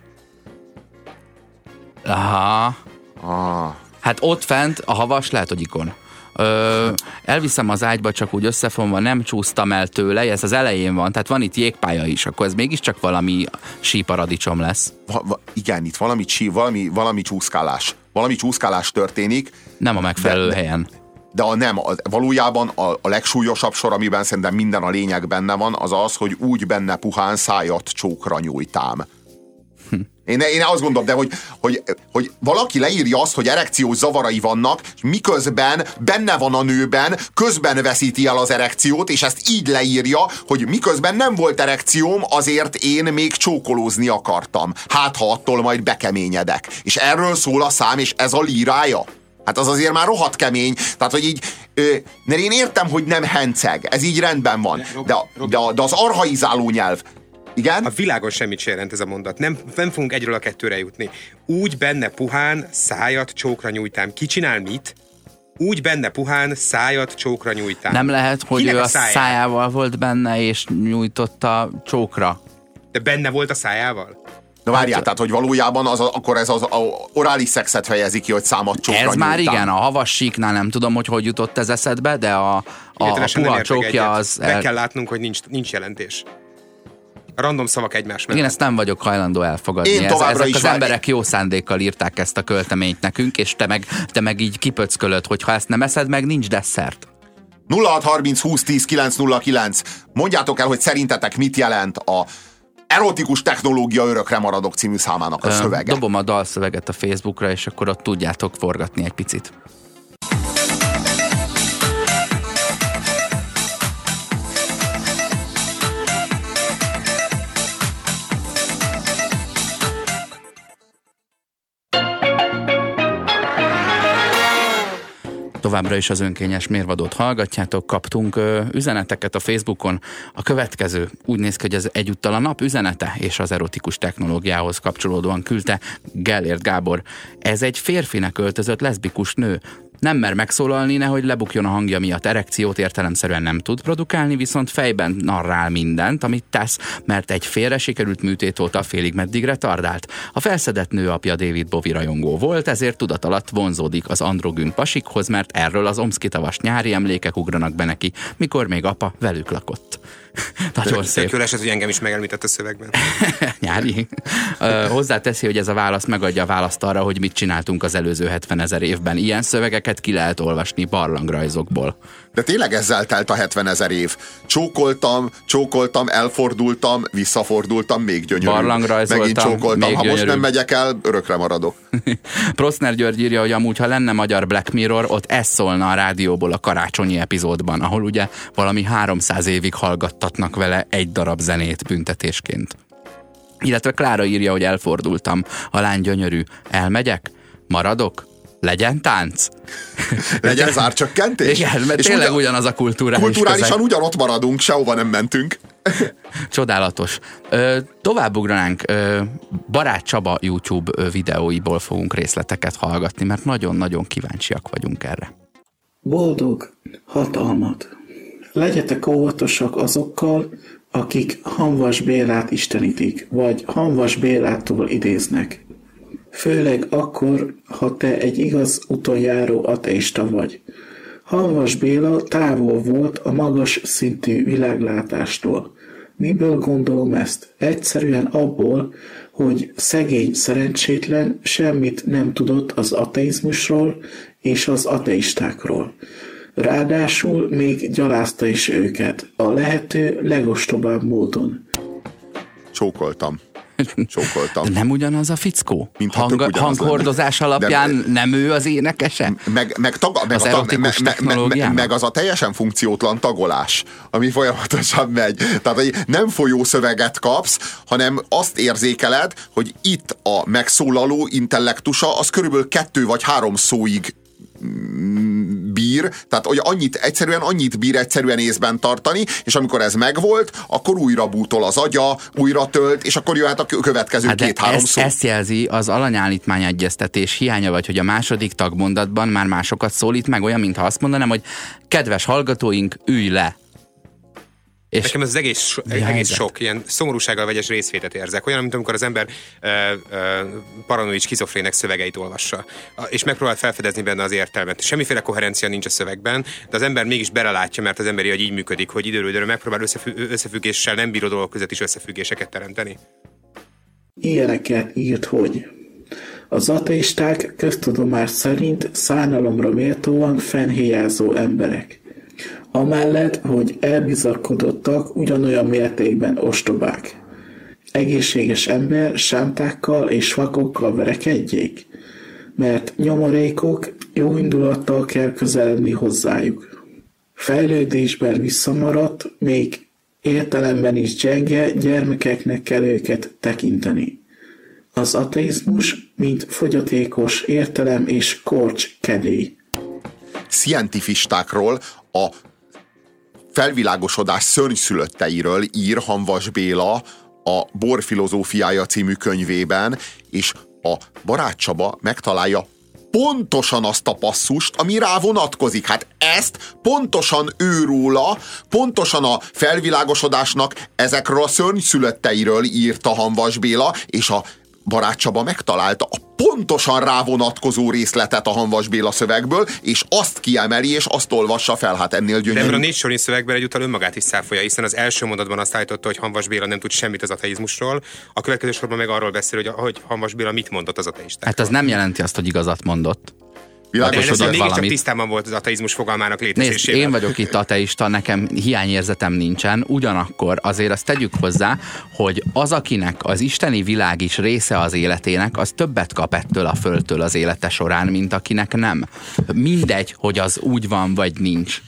Aha. Ah. Hát ott fent a havas lehet, hogy ikon. Ö, elviszem az ágyba, csak úgy összefonva, nem csúsztam el tőle, ez az elején van, tehát van itt jégpálya is, akkor ez mégiscsak valami síparadicsom lesz. Va, va, igen, itt valami, csí, valami, valami csúszkálás. Valami csúszkálás történik, Nem a megfelelő de- helyen. de a nem, a, valójában a, a legsúlyosabb sor, amiben szerintem minden a lényeg benne van, az az, hogy úgy benne puhán szájat csókra nyújtám. Én, én azt gondolom, de hogy, hogy, hogy valaki leírja azt, hogy erekciós zavarai vannak, és miközben benne van a nőben, közben veszíti el az erekciót, és ezt így leírja, hogy miközben nem volt erekcióm, azért én még csókolózni akartam. Hát, ha attól majd bekeményedek. És erről szól a szám, és ez a lírája. Hát az azért már rohadt kemény. Tehát, hogy így, ö, mert én értem, hogy nem henceg. Ez így rendben van. De, de, de az arhaizáló nyelv. Igen? A világon semmit se jelent ez a mondat. Nem, nem fogunk egyről a kettőre jutni. Úgy benne puhán szájat csókra nyújtám. Ki csinál mit? Úgy benne puhán szájat csókra nyújtám. Nem lehet, hogy Kinek ő a száján? szájával volt benne, és nyújtotta csókra. De benne volt a szájával? Na várjál, tehát, hogy valójában az, a- akkor ez az a orális szexet fejezi ki, hogy számat csókra Ez már nyújtám. igen, a havas síknál nem tudom, hogy hogy jutott ez eszedbe, de a, a, a puha csókja egyet. az... Meg kell látnunk, hogy nincs, nincs jelentés. Random szavak egymás mellett. Igen, ezt nem vagyok hajlandó elfogadni. Én Ez, ezek is az vár- emberek jó szándékkal írták ezt a költeményt nekünk, és te meg, te meg így kipöckölöd, hogy ha ezt nem eszed meg, nincs desszert. 0630 20 10 909. Mondjátok el, hogy szerintetek mit jelent a erotikus technológia örökre maradok című számának a szövege. Dobom a dalszöveget a Facebookra, és akkor ott tudjátok forgatni egy picit. Továbbra is az önkényes mérvadót hallgatjátok, kaptunk ö, üzeneteket a Facebookon. A következő úgy néz ki, hogy ez egyúttal a nap üzenete és az erotikus technológiához kapcsolódóan küldte Gellért Gábor. Ez egy férfinek öltözött leszbikus nő. Nem mer megszólalni, nehogy lebukjon a hangja miatt erekciót értelemszerűen nem tud produkálni, viszont fejben narrál mindent, amit tesz, mert egy félre sikerült műtét óta félig meddig retardált. A felszedett nő apja David Bowie rajongó volt, ezért tudat alatt vonzódik az androgyn pasikhoz, mert erről az omszkitavas nyári emlékek ugranak be neki, mikor még apa velük lakott. Nagyon szép. Tök jól esett, hogy engem is megemlített a szövegben. Nyári. Ö, hozzáteszi, hogy ez a válasz megadja a választ arra, hogy mit csináltunk az előző 70 ezer évben. Ilyen szövegeket ki lehet olvasni barlangrajzokból. De tényleg ezzel telt a 70 ezer év. Csókoltam, csókoltam, elfordultam, visszafordultam, még gyönyörű. Barlangrajzoltam, Megint csókoltam. még ha most gyönyörű. nem megyek el, örökre maradok. Proszner György írja, hogy amúgy, ha lenne magyar Black Mirror, ott ez szólna a rádióból a karácsonyi epizódban, ahol ugye valami 300 évig hallgattatnak vele egy darab zenét büntetésként. Illetve Klára írja, hogy elfordultam. A lány gyönyörű. Elmegyek? Maradok? Legyen tánc? Legyen zárcsökkentés. Igen, mert És tényleg ugyan- ugyanaz a kulturális Kulturálisan közeg. ugyanott maradunk, sehova nem mentünk. Csodálatos. Ö, tovább ugranánk. Ö, Barát Csaba YouTube videóiból fogunk részleteket hallgatni, mert nagyon-nagyon kíváncsiak vagyunk erre. Boldog hatalmat. Legyetek óvatosak azokkal, akik Hanvas Bélát istenítik, vagy Hanvas Bélától idéznek. Főleg akkor, ha te egy igaz utonjáró ateista vagy. Hanvas Béla távol volt a magas szintű világlátástól. Miből gondolom ezt? Egyszerűen abból, hogy szegény szerencsétlen semmit nem tudott az ateizmusról és az ateistákról. Ráadásul még gyalázta is őket a lehető legostobább módon. Csókoltam. Csókoltam. De nem ugyanaz a fickó? Tök Hang, hanghordozás lenne. alapján De- nem ő az énekese? meg, meg, taga, meg, Az a, meg, meg, meg, technológiának? meg az a teljesen funkciótlan tagolás, ami folyamatosan megy. Tehát, hogy nem folyó szöveget kapsz, hanem azt érzékeled, hogy itt a megszólaló intellektusa az körülbelül kettő vagy három szóig bír, tehát hogy annyit, egyszerűen annyit bír egyszerűen észben tartani, és amikor ez megvolt, akkor újra bútol az agya, újra tölt, és akkor jöhet a kö- következő Hát két-három ezt, szó. ezt jelzi az alanyállítmány egyeztetés hiánya, vagy hogy a második tagmondatban már másokat szólít meg, olyan, mintha azt mondanám, hogy kedves hallgatóink, ülj le. És Nekem ez az egész, so, egész helyzet? sok, ilyen szomorúsággal vegyes részvétet érzek. Olyan, mint amikor az ember ö, ö, paranoid skizofrének szövegeit olvassa, és megpróbál felfedezni benne az értelmet. Semmiféle koherencia nincs a szövegben, de az ember mégis belelátja, mert az emberi agy így működik, hogy időről időre megpróbál összefü- összefüggéssel nem bíró dolgok között is összefüggéseket teremteni. Ilyeneket írt, hogy az ateisták köztudomás szerint szánalomra méltóan fennhéjázó emberek. Amellett, hogy elbizakodottak, ugyanolyan mértékben ostobák. Egészséges ember sántákkal és vakokkal verekedjék, mert nyomorékok jó indulattal kell közeledni hozzájuk. Fejlődésben visszamaradt, még értelemben is gyenge gyermekeknek kell őket tekinteni. Az ateizmus, mint fogyatékos értelem és korcs kedély. szientifistákról, a felvilágosodás szörnyszülötteiről ír Hanvas Béla a Bor filozófiája című könyvében, és a Barát Csaba megtalálja pontosan azt a passzust, ami rá vonatkozik. Hát ezt pontosan ő róla, pontosan a felvilágosodásnak ezekről a szörnyszülötteiről írta Hanvas Béla, és a Barát Csaba megtalálta a pontosan rá vonatkozó részletet a Hanvas Béla szövegből, és azt kiemeli, és azt olvassa fel. Hát ennél De ebben a gyönyörű. négy sorin szövegben egyúttal önmagát is száfolja, hiszen az első mondatban azt állította, hogy Hanvas Béla nem tud semmit az ateizmusról, a következő sorban meg arról beszél, hogy, hogy Hanvas Béla mit mondott az ateistákról. hát az nem jelenti azt, hogy igazat mondott. Világosodott valamit. tisztában volt az ateizmus fogalmának Nézd, létezésével. én vagyok itt ateista, nekem hiányérzetem nincsen, ugyanakkor azért azt tegyük hozzá, hogy az, akinek az isteni világ is része az életének, az többet kap ettől a földtől az élete során, mint akinek nem. Mindegy, hogy az úgy van, vagy nincs.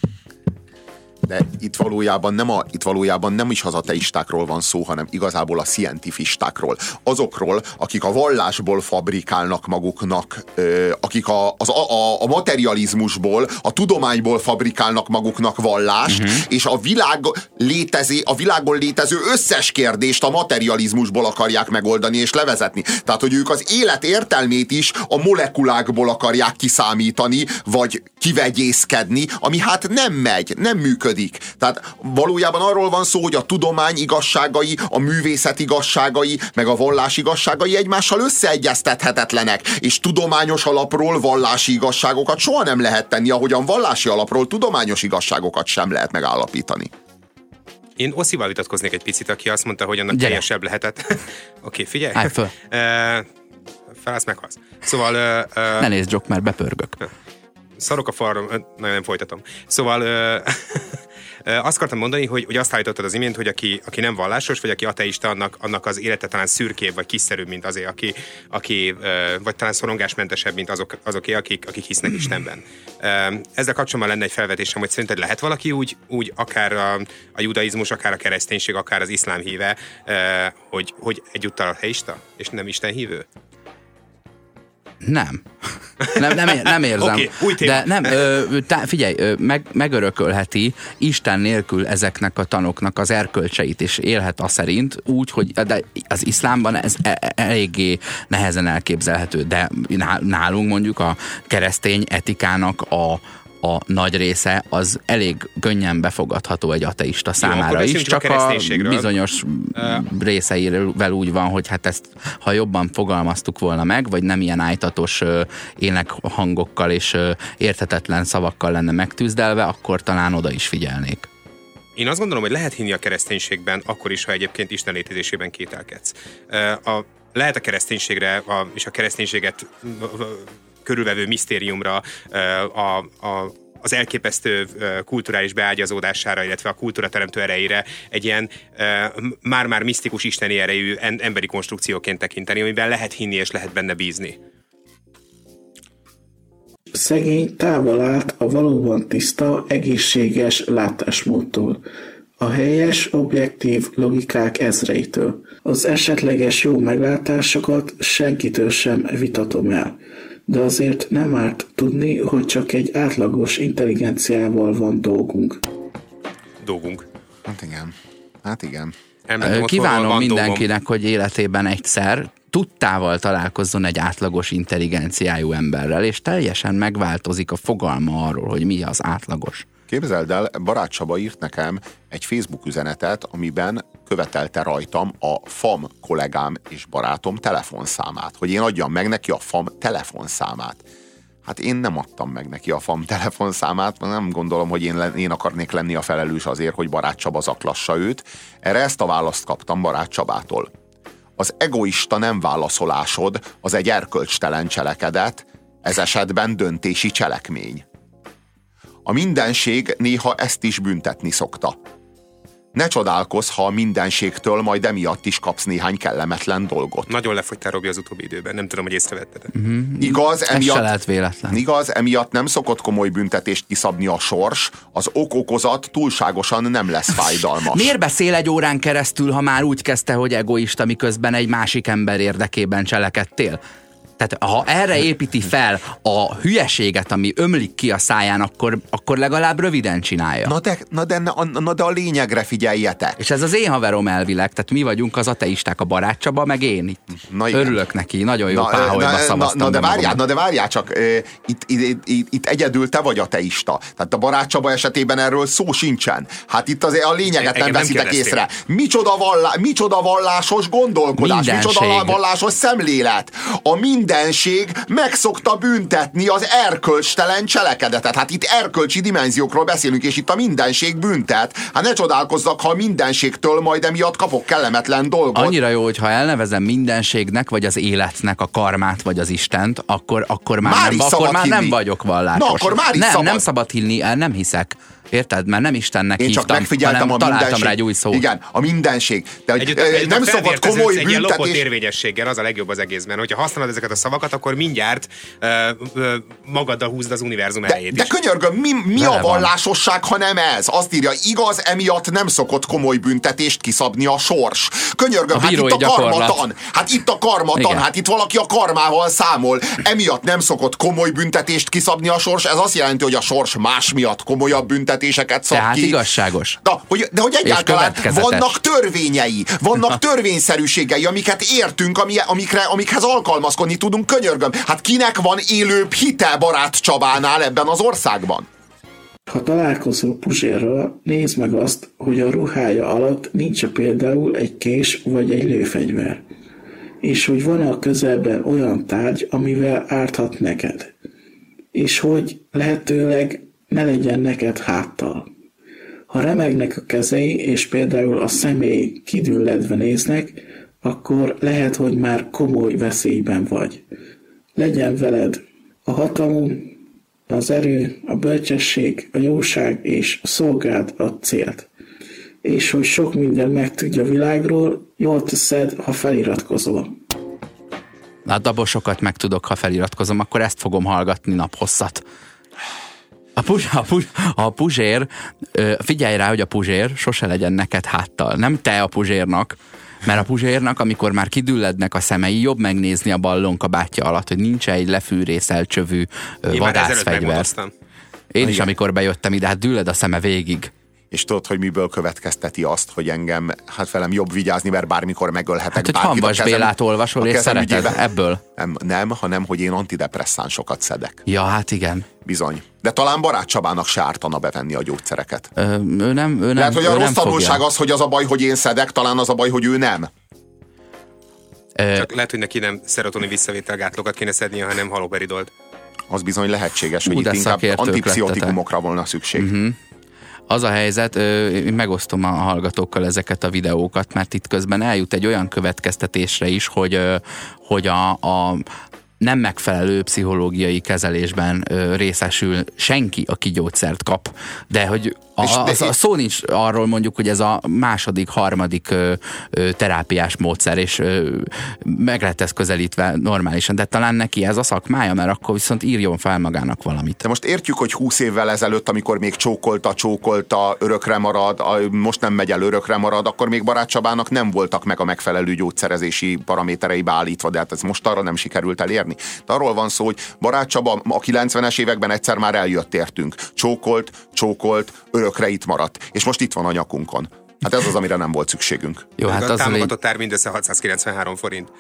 De itt valójában, nem a, itt valójában nem is az ateistákról van szó, hanem igazából a szientifistákról. Azokról, akik a vallásból fabrikálnak maguknak, ö, akik a, az, a, a materializmusból, a tudományból fabrikálnak maguknak vallást, uh-huh. és a, világ létezé, a világon létező összes kérdést a materializmusból akarják megoldani és levezetni. Tehát, hogy ők az élet értelmét is a molekulákból akarják kiszámítani, vagy kivegyészkedni, ami hát nem megy, nem működik. Tehát valójában arról van szó, hogy a tudomány igazságai, a művészet igazságai, meg a vallás igazságai egymással összeegyeztethetetlenek, és tudományos alapról vallási igazságokat soha nem lehet tenni, ahogyan vallási alapról tudományos igazságokat sem lehet megállapítani. Én Oszival vitatkoznék egy picit, aki azt mondta, hogy annak teljesebb lehetett. Oké, okay, figyelj. Állj föl. Uh, felállsz, meghalsz. Szóval uh, Ne nézd, Jock, mert bepörgök. Szarok a falra, ö, na, nem folytatom. Szóval ö, azt akartam mondani, hogy, hogy azt állítottad az imént, hogy aki, aki nem vallásos, vagy aki ateista, annak, annak az élete talán szürkébb, vagy kiszerűbb, mint azért, aki, aki ö, vagy talán szorongásmentesebb, mint azok, azoké, akik, akik hisznek Istenben. Ö, Ezzel kapcsolatban lenne egy felvetésem, hogy szerinted lehet valaki úgy, úgy akár a, a judaizmus, akár a kereszténység, akár az iszlám híve, ö, hogy, hogy egyúttal ateista, és nem Isten hívő? Nem. Nem, nem, nem érzem. Oké, új téma. De nem, ö, tá, figyelj, ö, meg, megörökölheti Isten nélkül ezeknek a tanoknak az erkölcseit, és élhet a szerint úgy, hogy de az iszlámban ez e- e- eléggé nehezen elképzelhető, de ná- nálunk mondjuk a keresztény etikának a a nagy része az elég könnyen befogadható egy ateista számára is, csak a a bizonyos részeivel úgy van, hogy hát ezt ha jobban fogalmaztuk volna meg, vagy nem ilyen ájtatos ö, énekhangokkal és ö, érthetetlen szavakkal lenne megtűzdelve, akkor talán oda is figyelnék. Én azt gondolom, hogy lehet hinni a kereszténységben, akkor is, ha egyébként Isten létezésében kételkedsz. A, lehet a kereszténységre a, és a kereszténységet körülvevő misztériumra a, a, az elképesztő kulturális beágyazódására, illetve a kultúra teremtő erejére egy ilyen már-már misztikus isteni erejű emberi konstrukcióként tekinteni, amiben lehet hinni és lehet benne bízni. Szegény távol állt a valóban tiszta, egészséges látásmódtól, a helyes, objektív logikák ezreitől. Az esetleges jó meglátásokat senkitől sem vitatom el, de azért nem árt tudni, hogy csak egy átlagos intelligenciával van dolgunk. Dolgunk. Hát igen. Hát igen. Kívánom dolgom. mindenkinek, hogy életében egyszer tudtával találkozzon egy átlagos intelligenciájú emberrel, és teljesen megváltozik a fogalma arról, hogy mi az átlagos. Képzeld el, Barát írt nekem egy Facebook üzenetet, amiben követelte rajtam a FAM kollégám és barátom telefonszámát, hogy én adjam meg neki a FAM telefonszámát. Hát én nem adtam meg neki a FAM telefonszámát, mert nem gondolom, hogy én, én akarnék lenni a felelős azért, hogy Barát Csaba zaklassa őt. Erre ezt a választ kaptam Barát Csabától. Az egoista nem válaszolásod az egy erkölcstelen cselekedet, ez esetben döntési cselekmény. A mindenség néha ezt is büntetni szokta. Ne csodálkozz, ha a mindenségtől majd emiatt is kapsz néhány kellemetlen dolgot. Nagyon lefogytál, Robi, az utóbbi időben. Nem tudom, hogy észrevetted. Igaz, Ez se emiatt, lehet véletlen. igaz, emiatt nem szokott komoly büntetést kiszabni a sors, az ok-okozat túlságosan nem lesz fájdalmas. Miért beszél egy órán keresztül, ha már úgy kezdte, hogy egoista, miközben egy másik ember érdekében cselekedtél? Tehát ha erre építi fel a hülyeséget, ami ömlik ki a száján, akkor, akkor legalább röviden csinálja. Na de, na, de, na, na de a lényegre figyeljetek. És ez az én haverom elvileg, tehát mi vagyunk az ateisták, a barátcsaba, meg én. Itt Na igen. Örülök neki, nagyon jó páholyba na, szavaztam. na, de be várjál, na de várjál csak, itt, itt, itt, itt egyedül te vagy ateista. Tehát a Barát Csaba esetében erről szó sincsen. Hát itt azért a lényeget nem veszitek észre. Micsoda, vallá, micsoda vallásos gondolkodás, Mindenség. micsoda vallásos szemlélet. A mindenség meg szokta büntetni az erkölcstelen cselekedetet. Hát itt erkölcsi dimenziókról beszélünk, és itt a mindenség büntet. Hát ne csodálkozzak, ha a mindenségtől majd emiatt kapok kellemetlen dolgot. Annyira jó, hogy ha elnevezem mindenségnek, vagy az életnek a karmát, vagy az Istent, akkor, akkor már, Már nem, akkor már nem vagyok vallásos. Na, akkor már is nem, szabad. nem szabad hinni, el nem hiszek. Érted? Mert nem Istennek Én csak hívtam, megfigyeltem hanem a találtam mindenség. rá egy új szót. Igen, a mindenség. De hogy, Együtt, ö, együtt nem szabad komoly egy ilyen lopott büntetés. érvényességgel, az a legjobb az egészben. Hogyha használod ezeket a szavakat, akkor mindjárt uh, uh, magaddal húzd az univerzum De, elejét de is. könyörgöm, mi, mi Vele a van. vallásosság, ha nem ez? Azt írja, igaz, emiatt nem szokott komoly büntetést kiszabni a sors. Könyörgöm, A hát itt a gyakorlat. karmatan. Hát itt a karmatan, Igen. hát itt valaki a karmával számol. Emiatt nem szokott komoly büntetést kiszabni a sors. Ez azt jelenti, hogy a sors más miatt komolyabb büntetéseket szab Tehát ki. igazságos. De hogy, de hogy egyáltalán vannak törvényei, vannak törvényszerűségei, amiket értünk, ami, amikre, amikhez alkalmazkodni tudunk, könyörgöm. Hát kinek van élőbb hite barát Csabánál ebben az országban? Ha találkozol Puzsérral, nézd meg azt, hogy a ruhája alatt nincs például egy kés vagy egy lőfegyver, és hogy van-e a közelben olyan tárgy, amivel árthat neked, és hogy lehetőleg ne legyen neked háttal. Ha remegnek a kezei, és például a személy kidülledve néznek, akkor lehet, hogy már komoly veszélyben vagy. Legyen veled a hatalom, Az erő, a bölcsesség, a jóság és a szolgád a célt. És hogy sok minden megtudja a világról, jól teszed, ha feliratkozol. Hát abból sokat megtudok, ha feliratkozom, akkor ezt fogom hallgatni naphosszat. A, puzs, a, puzs, a puzsér, figyelj rá, hogy a puzsér sose legyen neked háttal. Nem te a puzsérnak, mert a puzsérnak, amikor már kidüllednek a szemei, jobb megnézni a ballonka bátja alatt, hogy nincs egy lefűrészel csövű vadászfegyver. Én is, amikor bejöttem ide, hát dülled a szeme végig. És tudod, hogy miből következteti azt, hogy engem, hát velem jobb vigyázni, mert bármikor megölhetek Hát, hogy bárkit a Hanvas kezem- Bélát olvasol és szereted ügyében. ebből. Nem, nem, hanem hogy én antidepresszánsokat szedek. Ja, hát igen. Bizony. De talán barát Csabának se ártana bevenni a gyógyszereket. Ö, ő nem, ő nem, Lehet, hogy a rossz tanulság az, hogy az a baj, hogy én szedek, talán az a baj, hogy ő nem. Ö, Csak lehet, hogy neki nem szerotonin visszavételgátlokat kéne szednie, hanem haloperidolt. Az bizony lehetséges, hogy Ú, itt de inkább antipszichotikumokra volna szükség. Mhm. Az a helyzet, én megosztom a hallgatókkal ezeket a videókat, mert itt közben eljut egy olyan következtetésre is, hogy, hogy a, a nem megfelelő pszichológiai kezelésben ö, részesül senki, aki gyógyszert kap. De hogy a, a, a szó nincs arról mondjuk, hogy ez a második, harmadik ö, ö, terápiás módszer, és ö, meg lehet ezt közelítve normálisan, de talán neki ez a szakmája, mert akkor viszont írjon fel magának valamit. De most értjük, hogy 20 évvel ezelőtt, amikor még csókolta, csókolta, örökre marad, a- most nem megy el, örökre marad, akkor még Barát Csabának nem voltak meg a megfelelő gyógyszerezési paraméterei beállítva, de hát ez most arra nem sikerült elérni. De arról van szó, hogy Barát Csaba a 90-es években egyszer már eljött értünk. Csókolt, csókolt, örökre itt maradt. És most itt van a nyakunkon. Hát ez az, amire nem volt szükségünk. Jó, Hát a az a támogatott ár mindössze 693 forint.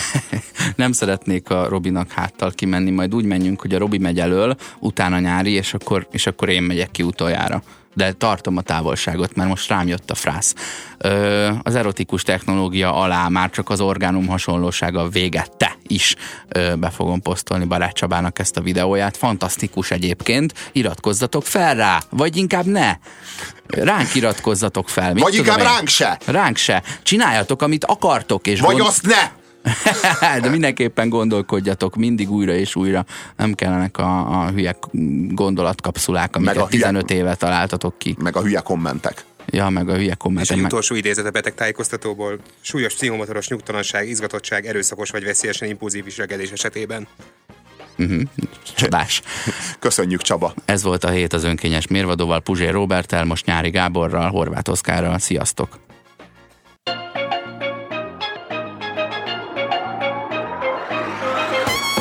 nem szeretnék a Robinak háttal kimenni, majd úgy menjünk, hogy a Robi megy elől, utána nyári, és akkor, és akkor én megyek ki utoljára. De tartom a távolságot, mert most rám jött a frász. Ö, az erotikus technológia alá már csak az orgánum hasonlósága végette is ö, be fogom posztolni Barát Csabának ezt a videóját. Fantasztikus egyébként. Iratkozzatok fel rá, vagy inkább ne. Ránk iratkozzatok fel. Mit Vagy inkább én? ránk se. Ránk se. Csináljatok, amit akartok. És Vagy gond- azt ne! De mindenképpen gondolkodjatok mindig újra és újra. Nem kellenek a, a hülye gondolatkapszulák, amiket Meg a hülye- 15 éve találtatok ki. Meg a hülye kommentek. Ja, meg a hülye És kommentek. egy Meg... utolsó idézet a beteg tájékoztatóból. Súlyos pszichomotoros nyugtalanság, izgatottság, erőszakos vagy veszélyesen impulzív viselkedés esetében. Csodás. Köszönjük, Csaba. Ez volt a hét az önkényes mérvadóval, Puzsér Robertel, most Nyári Gáborral, Horváth Oszkárral. Sziasztok!